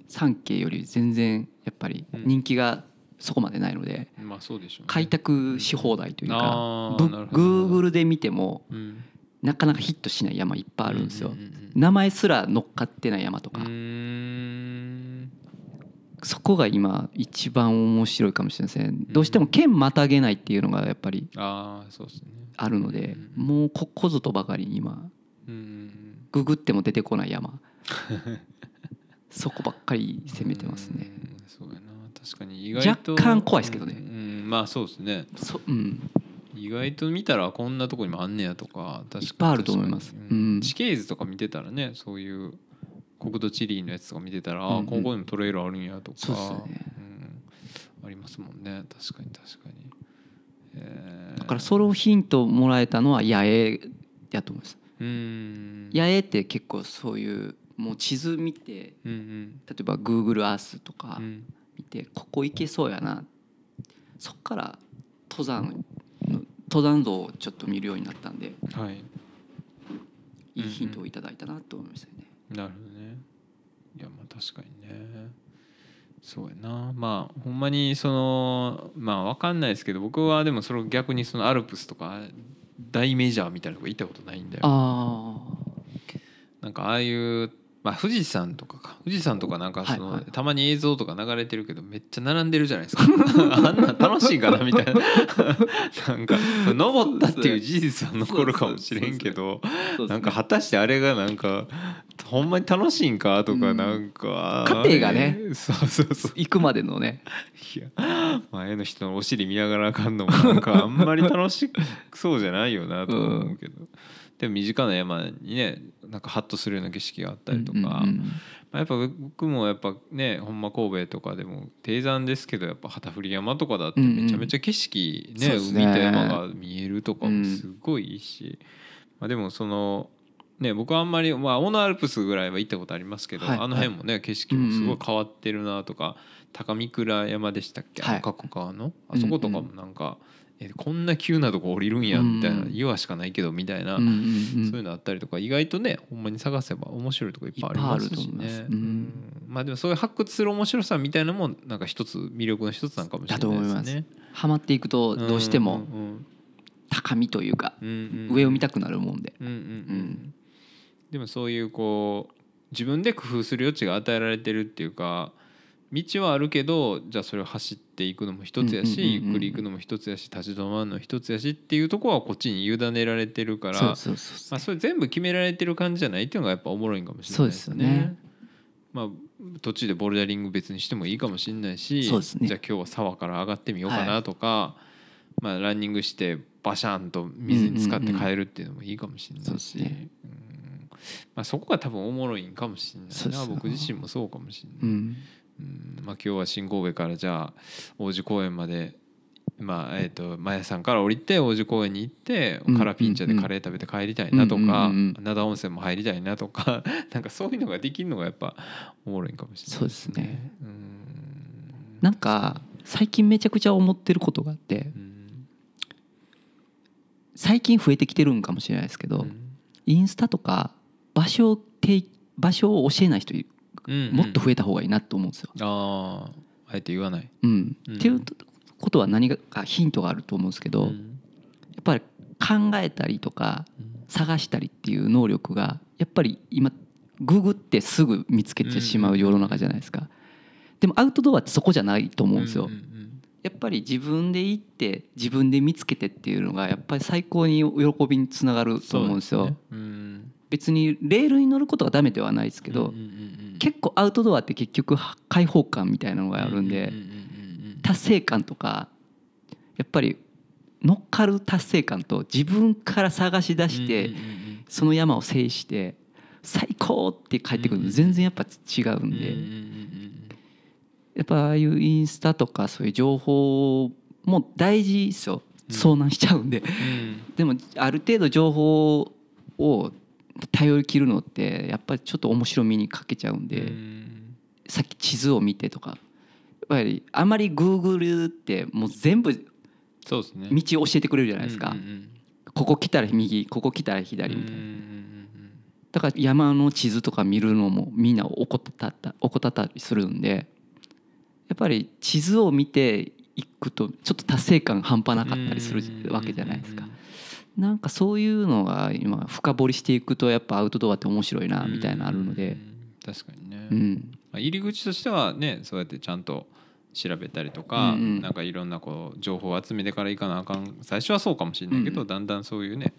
山系より全然やっぱりうん。人気がそこまでないのでまあそうでしょうね。開拓し放題というあかーぶなるほど Google で見てもうん。なかなかヒットしない山いっぱいあるんですよ。名前すら乗っかってない山とかそこが今一番面白いかもしれないですねどうしても県またげないっていうのがやっぱりああそうですね。あるのでうん。もうここぞとばかりに今ググっても出てこない山。そこばっかり攻めてますね。うんそうやな。確かに意外と若干怖いですけどね。うんうんまあそうですね。そうん。意外と見たらこんなとこにもあんねやとか確かに。いっぱいあると思います。うん。地形図とか見てたらねそういう国土地理のやつとか見てたら、うんうん。ここにもトレイルあるんやとかそうっすよね。うん、ありますもんね。確かに確かに、えー。だからそれをヒントもらえたのは八重やと思います。うん。八重って結構そういうもう地図見てうんうん。例えば Google Earth とかうん。見てここ行けそうやな。そっから登山の登山道をちょっと見るようになったんではい。いいヒントをいただいたなと思いましたね。なるほどね。いやまあ確かにね。そうやな。まあほんまにそのまあわかんないですけど僕はでもそれを逆にそのアルプスとか大メジャーみたいなとこ行ったことないんだよ。あなんかああいう、まあ、富士山とかか。富士山とかなんかその、はいはい。たまに映像とか流れてるけどめっちゃ並んでるじゃないですか。あんなん楽しいかなみたいな。なんか登ったっていう事実は残るかもしれんけどあなんか果たしてあれがなんかほんまに楽しいんかとかうん。なんか、過程がねそうそうそう。行くまでのね。いや前の人のお尻見ながらあかんのもなんかあんまり楽しそうじゃないよなとは思うけど、でも身近な山にねなんかハッとするような景色があったりとか、うんうんうん。まあやっぱ僕もやっぱねほんま神戸とかでも低山ですけどやっぱ旗振山とかだってめちゃめちゃ景色ね,、海と山が見えるとかもすごいいいし、まあ、でもそのね僕はあんまりまあ小野アルプスぐらいは行ったことありますけど、はい。あの辺もね景色もすごい変わってるなとか、高見倉山でしたっけ？あはい。の加古川の、あそことかもなんか、えこんな急なとこ降りるんやみたいな、うん。岩しかないけどみたいな、そういうのあったりとか意外とねほんまに探せば面白いとこいっぱいありますしね。まあでもそういう発掘する面白さみたいなのもなんか一つ魅力の一つなのかもしれないですね。ハマっていくとどうしてもん高みというか上を見たくなるもんで。でもそういうこう自分で工夫する余地が与えられてるっていうか道はあるけどじゃあそれを走っていくのも一つやし、ゆっくり行くのも一つやし立ち止まるのも一つやしっていうところはこっちに委ねられてるからまあ、それ全部決められてる感じじゃないっていうのがやっぱおもろいんかもしれないですよね。ね。まあ途中でボルダリング別にしてもいいかもしれないし、ね。じゃあ今日は沢から上がってみようかなとか、まあランニングしてバシャンと水に浸かって帰るっていうのもいいかもしれないし、まあ、そこが多分おもろいんかもしれないな。僕自身もそうかもしれない。うんうんまあ、今日は新神戸からじゃあ王子公園まで、まあえー、とマヤさんから降りて王子公園に行ってうんカラピンチャでカレー食べて帰りたいなとか灘温泉も入りたいなとか なんかそういうのができるのがやっぱおもろいんかもしれない。そうですね。うん。なんか最近めちゃくちゃ思ってることがあってうん。最近増えてきてるんかもしれないですけどうん。インスタとか場所を提場所を教えない人うんもっと増えた方がいいなと思うんですよ。あああえて言わない。うん。うん。っていうことは何かヒントがあると思うんですけど、やうん。っぱり考えたりとか探したりっていう能力がやっぱり今ググってすぐ見つけてしまう世の中じゃないですか。でもアウトドアってそこじゃないと思うんですよ。やっぱり自分で行って自分で見つけてっていうのがやっぱり最高に喜びにつながると思うんですよ。別にレールに乗ることがダメではないですけど、結構アウトドアって結局開放感みたいなのがあるんで、達成感とかやっぱり乗っかる達成感と自分から探し出してその山を制して最高って帰ってくるの全然やっぱ違うんで。うんやっぱああいうインスタとかそういう情報も大事ですよ。遭難しちゃうんで。うん。でもある程度情報を頼り切るの？ってやっぱりちょっと面白みに欠けちゃうんうでん。さっき地図を見てとか。やっぱりあまりグーグルってもう全部そうですね。道を教えてくれるじゃないですか。うんうんここ来たら右ここ来たら左みたいな。うんうんだから山の地図とか見るのもみんな怠ったった怠ったりするんでやっぱり地図を見ていくとちょっと達成感半端なかったりするわけじゃないですかなんかそういうのが今深掘りしていくとやっぱアウトドアって面白いなみたいなのあるので。うん確かにね、うん。まあ、入り口としてはねそうやってちゃんと調べたりとか、うんうん。なんかいろんなこう情報を集めてからいかなあかん最初はそうかもしれないけど、うん。だんだんそういうね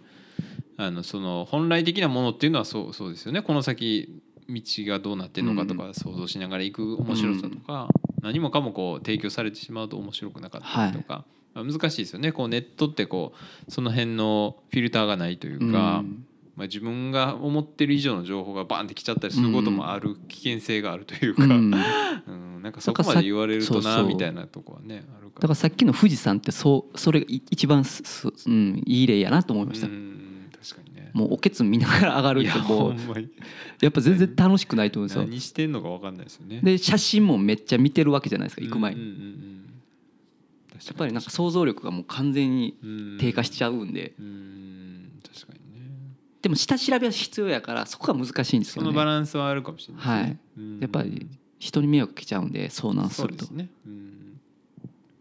あのその本来的なものっていうのはそうそうですよね。この先道がどうなってるのかとか想像しながら行く面白さとか、何もかもこう提供されてしまうと面白くなかったりとか、まあ難しいですよね。こうネットってこうその辺のフィルターがないというか。うん。まあ、自分が思ってる以上の情報がバンってきちゃったりすることもある危険性があるというか、ううんんなんかそこまで言われるとなみたいなとこはねあるかだからさっきの富士山ってそうそれがい一番すす、うん、いい例やなと思いました、うん確かにね。もうおけつ見ながら上がるってこうやっぱ全然楽しくないと思うんですよ。何してんのか分かんないですよね。で写真もめっちゃ見てるわけじゃないですか行く前に、うんうんうんうんやっぱりなんか想像力がもう完全に低下しちゃゃうんで、ううん確かにね。でも下調べは必要やからそこが難しいんですそよね。のバランスはあるかもしれないね、はい。うん。やっぱり人に迷惑かけちゃうんで遭難すると。そうですね。うん。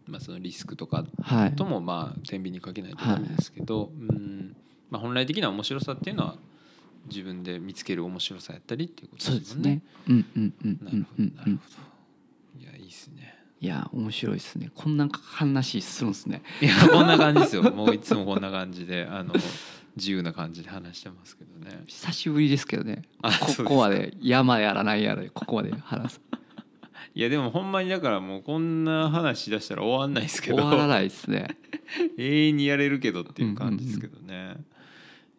まあそのリスクとかはい。ともまあ天秤にかけないとダメですけど、うん。まあ、本来的な面白さっていうのは自分で見つける面白さやったりっていうことでもんね。ですすね。うんうんうん。なるほどなるほど。いや面白いですね。こんな話するんですね。いやこんな感じですよ。もういつもこんな感じであの自由な感じで話してますけどね。久しぶりですけどね。ここまで。山やらないやらでここまで話す。いやでもほんまにだからもうこんな話しだしたら終わんないですけど。終わらないですね。永遠にやれるけどっていう感じですけどね。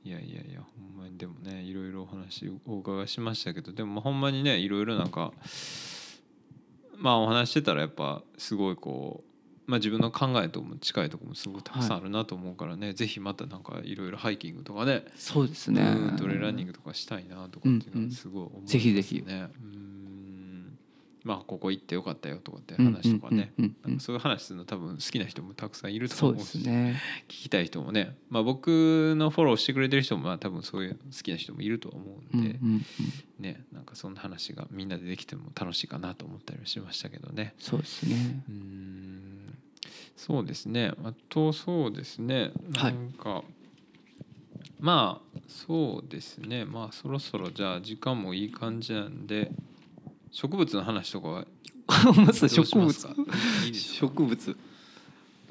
いやいやいやほんまにでもねいろいろお話をお伺いしましたけどでもまあほんまにねいろいろなんかまあお話してたらやっぱすごいこう、まあ、自分の考えとも近いところもすごいたくさんあるなと思うからね、ぜひまたなんかいろいろハイキングとかねそうですね。うんトレーランニングとかしたいなとかっていうのはすごい思いますね。ぜひぜひ。うんまあここ行ってよかったよとかって話とかね、そういう話するの多分好きな人もたくさんいるとそうで思うしすね。聞きたい人もね、まあ、僕のフォローしてくれてる人もまあ多分そういう好きな人もいると思うんで、ねなんかそんな話がみんなでできても楽しいかなと思ったりはしましたけどね。そうですね。うん。そうですね。あとそうですね。はないんか、まあそうですね。まあそろそろじゃあ時間もいい感じなんで植物の話とかは？まず植物。植物。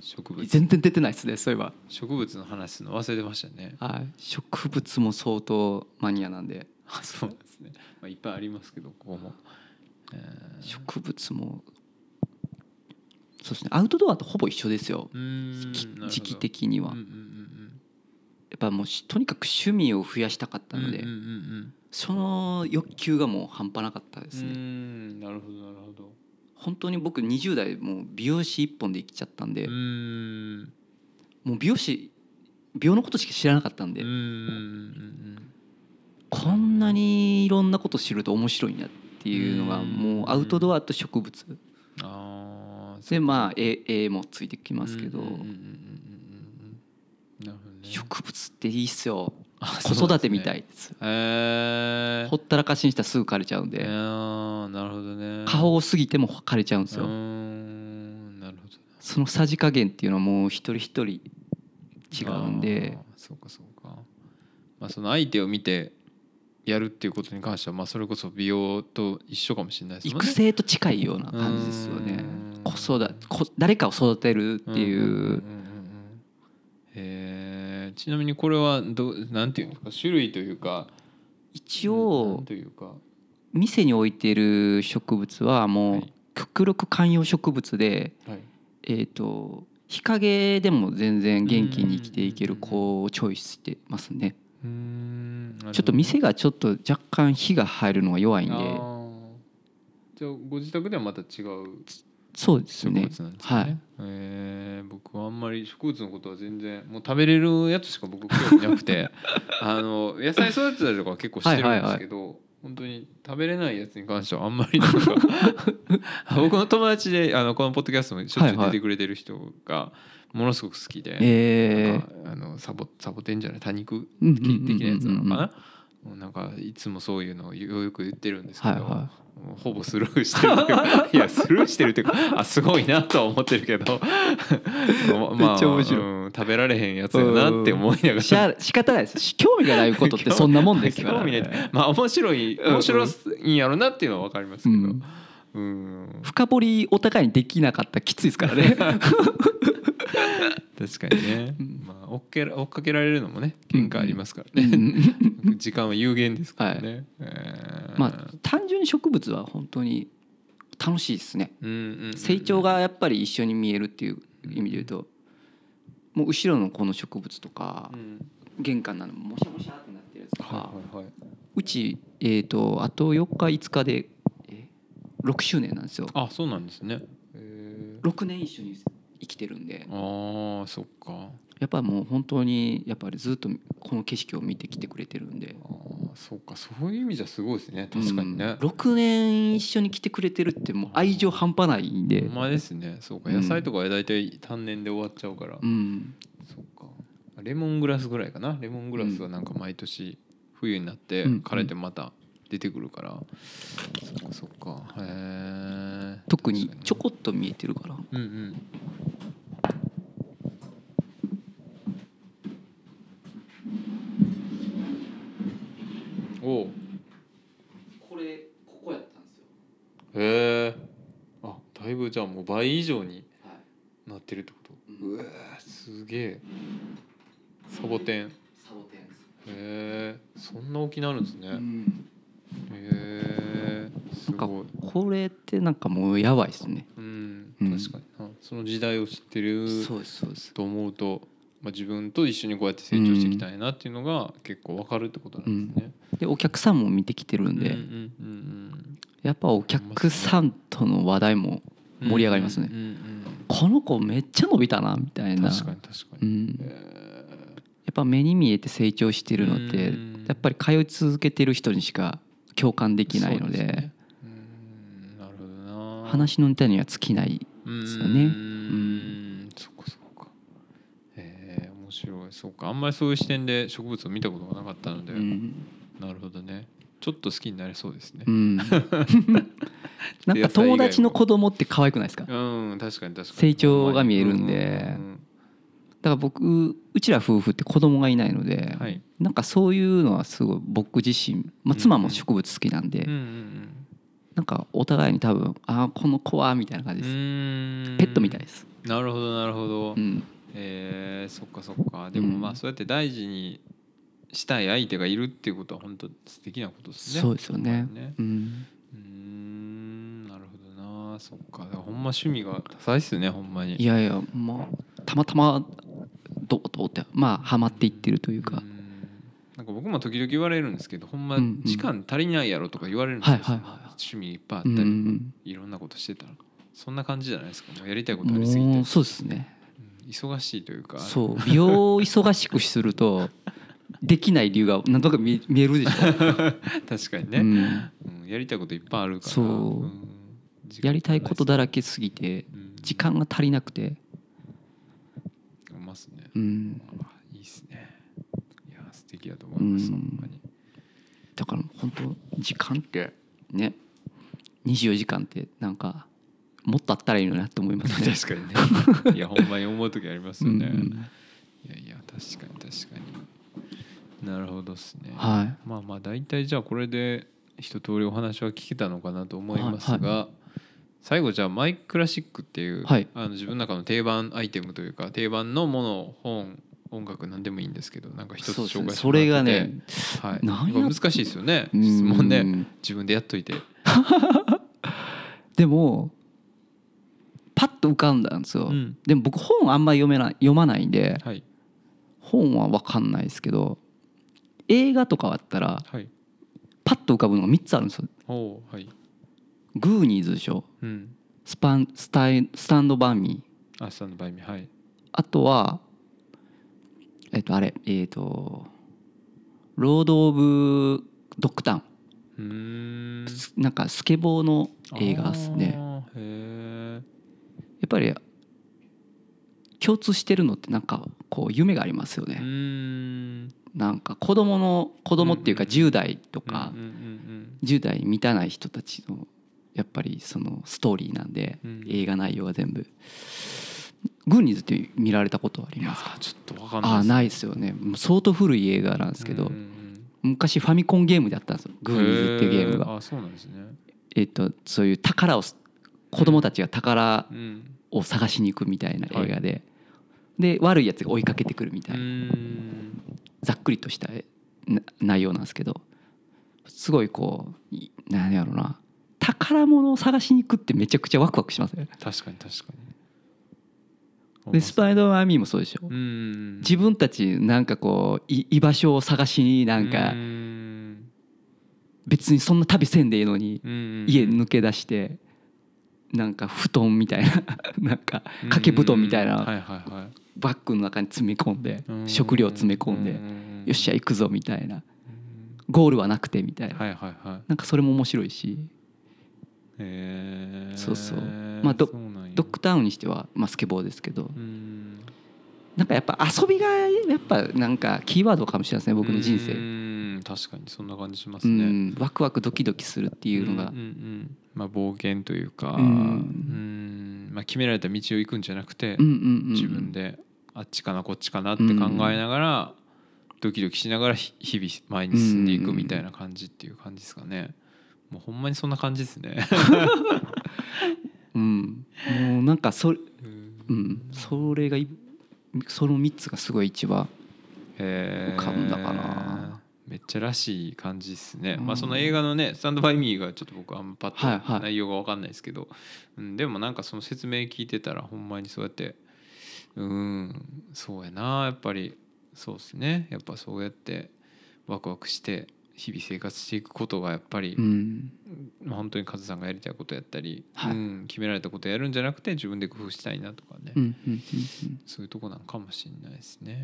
植物。全然出てないですねそういえば。植物の話するの忘れてましたね。はい。植物も相当マニアなんで。あそうですね、まあ、いっぱいありますけどここも、えー。植物も。そうですね。アウトドアとほぼ一緒ですよ。時期的には。うんうんやうん。っぱもうしとにかく趣味を増やしたかったので。うんうんうんその欲求がもう半端なかったですね。んなるほどなるほど。本当に僕20代もう美容師一本で生きちゃったんで。もう美容師美容のことしか知らなかったんで。こんなにいろんなこと知ると面白いなっていうのがうん。もうアウトドアと植物。でまあ絵絵もついてきますけど。植物っていいっすよ。あ子育てみたいです。へえほったらかしにしたらすぐ枯れちゃうんえでー、なるほどね。過保護すぎても枯れちゃうんですよ。んなるほどそのさじ加減っていうのはもう一人一人違うんで。そうかそうか、まあ、その相手を見てやるっていうことに関しては、まあ、それこそ美容と一緒かもしれないですね。育成と近いような感じですよね。うん。子育てこ誰かを育てるっていうへーちなみにこれはどなんていうんですか種類というか一な応んというか。店に置いている植物はもうはい。極力観葉植物ではい。えーと日陰でも全然元気に生きていける子をチョイスしてますね。ちょっと店がちょっと若干火が入るのが弱いんあでー。じゃあご自宅ではまた違うそうですね。すね。はい。えー僕はあんまり植物のことは全然もう食べれるやつしか僕興味なくて。あの野菜育てたりとかは結構してるんですけど、本当に食べれないやつに関してはあんまりなんか 僕の友達であのこのポッドキャストもしょっちゅう出てくれてる人がものすごく好きで、あのサボサボテンじゃない多肉的なやつなのかな？なんかいつもそういうのをよく言ってるんですけど、はいはほぼスルーしてるっていうか いやスルーしてるっていうかあすごいなとは思ってるけどま めっちゃ面白い。うん食べられへんやつやなって思いながら。しゃ仕方ないです。し興味がないことって そんなもんですから。興味ない。まあ面白い面白いんやろなっていうのは分かりますけど、うん。うん。深掘りお互いにできなかったらきついですからね 確かにね、うん。まあ追っけら追っかけられるのもね限界ありますからうね、ん。時間は有限ですからね、えー。まあ単純に植物は本当に楽しいですね。うんうんうん成長がやっぱり一緒に見えるっていう意味で言うともう後ろのこの植物とかうん。玄関なのもしゃもしゃってなってるやつとかはいはいはい。うちえーとあと4日5日でえ6周年なんですよ。あそうなんですね。へー。6年一緒に生きてるんで。あーそっか。やっぱもう本当にやっぱりずっとこの景色を見てきてくれてるんで。あーそうか。そういう意味じゃすごいですね。確かにね、うん6年一緒に来てくれてるってもう愛情半端ないんで。ほんまですね。そうか。うん。野菜とかは大体単年で終わっちゃうから、うん。そっか。レモングラスぐらいかな。レモングラスはなんか毎年冬になってうん。枯れてまた出てくるから。そっかそっか。へえ特にちょこっと見えてるから。うんうん。おう。これここやったんですよ。へえあだいぶじゃあもう倍以上にはい。なってるってこと？うん。うわすげえ。サボテン。へサボテンです。えそんな大きなるんですね、うんへえすなんかこれってなんかもうやばいですね。うんうん。確かに。なその時代を知ってるそうですそうです。と思うと、まあ、自分と一緒にこうやって成長していきたいなっていうのが結構わかるってことなんですね。でお客さんも見てきてるんで、うんうんうんやっぱお客さんとの話題もうん盛り上がりますね。うんうんこの子めっちゃ伸びたなみたいな。確かに確かに。うん、えやっぱ目に見えて成長してるのってうん。やっぱり通い続けてる人にしか共感でーきないのでねうんなるほどな。話のネタには尽きないですよね。うん。そっかそっか。えー、面白い。そうか。あんまりそういう視点で植物を見たことがなかったので、うん、なるほどね。ちょっと好きになれそうですね。う。ん、なんか友達の子供って可愛くないですか？うん確かに確かに。成長が見えるんで。うんら僕うちら夫婦って子供がいないので、はい。なんかそういうのはすごい僕自身、まあ、妻も植物好きなんで、うんうんなんかお互いに多分ああこの子はみたいな感じうです、ん。ペットみたいです、なるほどなるほど、うん、えー、そっかそっか。でもうん。まあそうやって大事にしたい相手がいるっていうことは本当素敵なことですね。そうですよね。ね。うん、うーんなるほどな。そっか。ほんま趣味が多彩っすねほんまに。いやいやまあたまたまどうどうってまあハマっていってるというか、うん。なんか僕も時々言われるんですけどほんま時間足りないやろとか言われるんですよ、趣味いっぱいあったうり、んいろんなことしてたら。そんな感じじゃないですか。もうやりたいことありすぎて。そうですね。うん忙しいというか。そう美容を忙しくすると できない理由がなんとか見見えるでしょ、確かにね、うん、うんやりたいこといっぱいあるから。そう。やりたいことだらけすぎてうん。時間が足りなくて、うん、あいいっすね。いや素敵だと思います、うん。ほんまに。だから本当時間ってね。24時間ってなんかもっとあったらいいのになって思いますね。確かにね。いやほんまに思う時ありますよね、うんいやいや確かに確かに。なるほどっすね、はい。まあまあ大体じゃあこれで一通りお話は聞けたのかなと思いますが、は最後じゃあマイクラシックっていう、はい。あの自分の中の定番アイテムというか定番のもの本音楽何でもいいんですけどなんか一つ紹介してそれがもらっててねはい、難しいですよね。うん。質問ね。自分でやっといて。でもパッと浮かんだんですよ、うん。でも僕本あんまり読めない読まないんではい。本は分かんないですけど映画とかあったらはい。パッと浮かぶのが3つあるんですよ。はいグーニーズでしょ？うん。スパンスタイスタンドバーミー。あスタンドバイミー。はい。あとはえっとあれえっとロード・オブ・ドッグタウン。うーん。なんかスケボーの映画ですね。やっぱり共通してるのってなんかこう夢がありますよね、なんか子供の子供っていうかうん。10代とかうんうんうん10代満たない人たちのやっぱりそのストーリーなんでうん。映画内容は全部。グーニーズって見られたことありますか？ーちょっとわかんないあないですよね。もう相当古い映画なんですけどうんうん昔ファミコンゲームであったんですよ。グーニーズっていうゲームが。へあそうなんですね。えっとそういう宝を子供たちが宝うん。を探しに行くみたいな映画で。で悪いやつが追いかけてくるみたういな。ん。ざっくりとしたな内容なんですけど。すごいこういなんやろうな宝物を探しに行くってめちゃくちゃワクワクしますね。確かに確かに。でスパイダーマンミーもそうでしょ。うん自分たちなんかこうい居場所を探しになんかうん。別にそんな旅せんでいいのにうん家抜け出してなんか布団みたいな なんか掛け布団みたいなバッグの中に詰め込んでうん食料詰め込んでうよっしゃ行くぞみたいな。うんゴールはなくてみたいな。なんかそれも面白いしそうそう。まあドッグタウンにしてはまあスケボーですけど。うん。なんかやっぱ遊びがやっぱなんかキーワードかもしれないですね僕の人生。うん確かにそんな感じしまうすね、ん。ワクワクドキドキするっていうのが。んんうんまあ冒険というか、うん。うん。まあ、決められた道を行くんじゃなくて、うんうんうん自分であっちかなこっちかなって考えながら、ドキドキしながらひ日々前に進んでいくみたいな感じっていう感じですかね。もうほんまにそんな感じですね。うん。もうなんかそ,、うん。うん、それがいその3つがすごい一番浮かんだかな。めっちゃらしい感じですね、うん。まあその映画のね「スタンドバイミーがちょっと僕あんまパはいはい。ッと内容が分かんないですけど、うん、でもなんかその説明聞いてたらほんまにそうやってうん。そうやなやっぱり。そうですね。やっぱそうやってワクワクして日々生活していくことがやっぱり、うん。まあ本当にカズさんがやりたいことやったり、はい。うん、決められたことやるんじゃなくて自分で工夫したいなとかね、うんうんうんそういうとこなんかもしれないですね。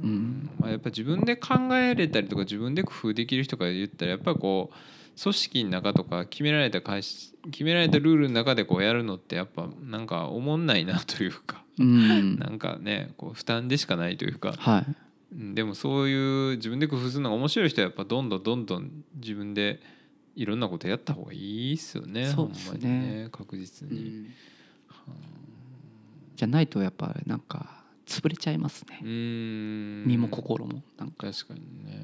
うん。まあ、やっぱ自分で考えれたりとか自分で工夫できる人が言ったらやっぱこう組織の中とか決められた会社決められたルールの中でこうやるのってやっぱなんか思んないなというか、うん。なんかねこう負担でしかないというか、はい。うんでもそういう自分で工夫するのが面白い人はやっぱどんどんどんどん自分でいろんなことやった方がいいっすよねそうっすね。ほんまにね確実に。うん。じゃないとやっぱなんか潰れちゃいますね。身も心も。なんか。確かにね。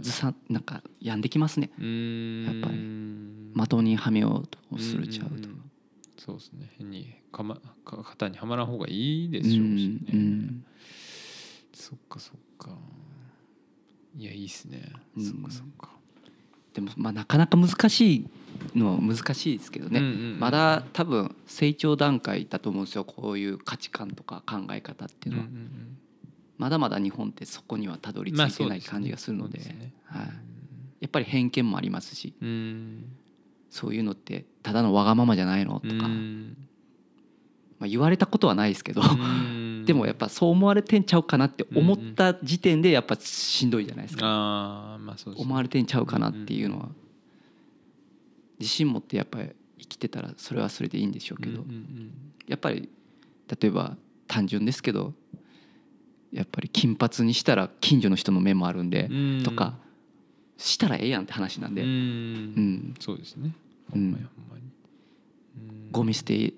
ずさんなんか病んできますね。やっぱり。的にはめようとするちゃうと。そうですね。変にかまか肩にはまらん方がいいでしょうしね、そっかそっか。いやいいっすね、うん。そっかそっか。でもまあなかなか難しいのは難しいですけどね、うんうんうんまだ多分成長段階だと思うんですよこういう価値観とか考え方っていうのは、うんうんうん。まだまだ日本ってそこにはたどり着まあいてない感じがするので,、はい、やっぱり偏見もありますし。うん。そういうのってただのわがままじゃないのとか、うん。まあ、言われたことはないですけど、うんでもやっぱそう思われてんちゃうかなって思った時点でやっぱしんどいじゃないですか、まあそう思われてんちゃうかなっていうのは。自信持ってやっぱり生きてたらそれはそれでいいんでしょうけど、やっぱり例えば単純ですけどやっぱり金髪にしたら近所の人の目もあるんで、うん。とかしたらええやんって話なんで、うん。うん。そうですね。うん。ゴミ捨て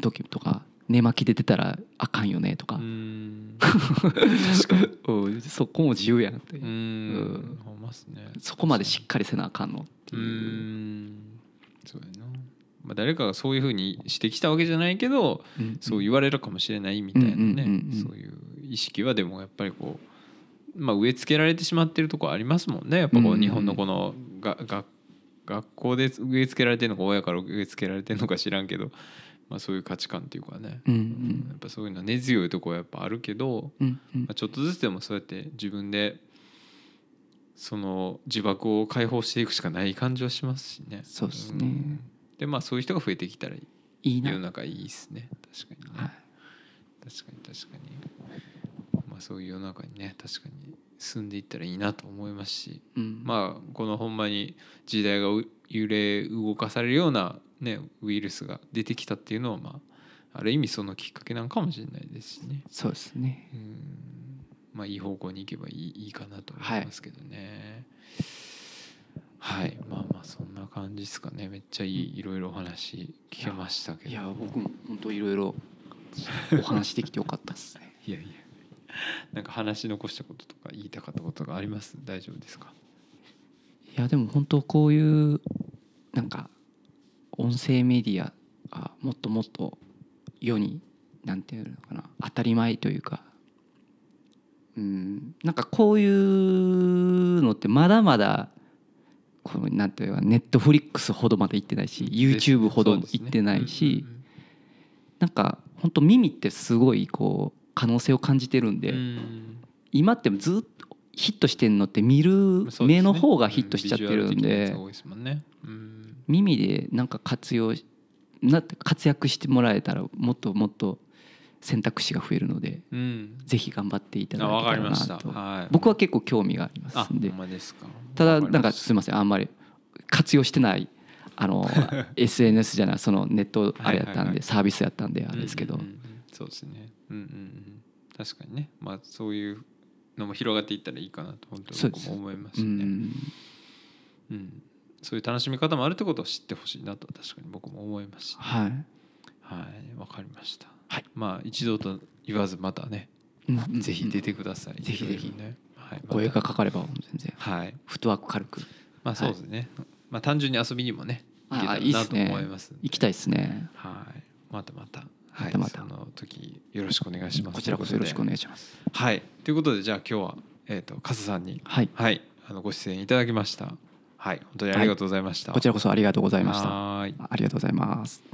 時とか寝巻きで出たらあかんよねとか。う、ん。うん。そこも自由やんって、う。ん。そこまでしっかりせなあかんのってういう、ん。そうやな、まあ、誰かがそういうふうにしてきたわけじゃないけどうん。そう言われるかもしれないみたいなね、うんうんうんうんそういう意識はでもやっぱりこう、まあ、植え付けられてしまってるところありますもんね。やっぱこうんうんううん。日本のこのがが学校で植え付けられてるのか親から植え付けられてるのか知らんけど、まあ、そういう価値観っていうかね、うんうやんっぱそういうのは根強いところはやっぱあるけど、うんうん。まあ、ちょっとずつでもそうやって自分でその呪縛を解放していくしかない感じはしますしね。そうですね。ん。でまあそういう人が増えてきたらいい。世の中いいですね。確かにね、はい。確かに確かに。まあそういう世の中にね確かに進んでいったらいいなと思いますし。うん。まあこのほんまに時代がう揺れ動かされるようなねウイルスが出てきたっていうのはまあある意味そのきっかけなんかもしれないですしね。そうですね。うん。まあいい方向に行けばいいいいかなと思いますけどね。はい、まあまあそんな感じですかね。めっちゃいいいろいろお話聞けましたけど。いや僕も本当いろいろお話できてよかったですね。いやいや。なんか話し残したこととか言いたかったことがあります？大丈夫ですか？いやでも本当こういうなんか音声メディアがもっともっと世になんていうのかな当たり前というか。うんなんかこういうのってまだまだこのなんていうかネットフリックスほどまで行ってないし YouTube ほど行ってないしなんか本当耳ってすごいこう可能性を感じてるんで、今ってずっとヒットしてんのって見る目の方がヒットしちゃってるんで耳でなんか活用しなって活躍してもらえたらもっともっと選択肢が増えるのでうん。ぜひ頑張っていただあけたらなと。はい。僕は結構興味がありますんで。あほんまですか。ただなんかすいませんあんまり活用してないあの SNS じゃないそのネットあれやったんでサービスやったんであれですけど。そうですね。うんうんうん。確かにね、まあ、そういうのも広がっていったらいいかなと本当に思いますね。ん。うん、そういう楽しみ方もあるってことを知ってほしいなと確かに僕も思いますし、はい。はい、わかりました。はい。まあ一度と言わずまたね、うんうんぜひ出てください。ぜひぜひ。ね、はい、また。声がかかれば全然。はい、フットワーク軽く。まあそうですね。まあ単純に遊びにもね、行けたあらなと思います。行きたいですね。はい、またまた。はい、また。またその時よろしくお願いします。こちらこそよろしくお願いいします。はい、ということでじゃあ今日はえっ、とカズさんにはい。はい。あのご出演いただきました。はい、本当にありがとうございました。こちらこそありがとうございました。ありがとうございます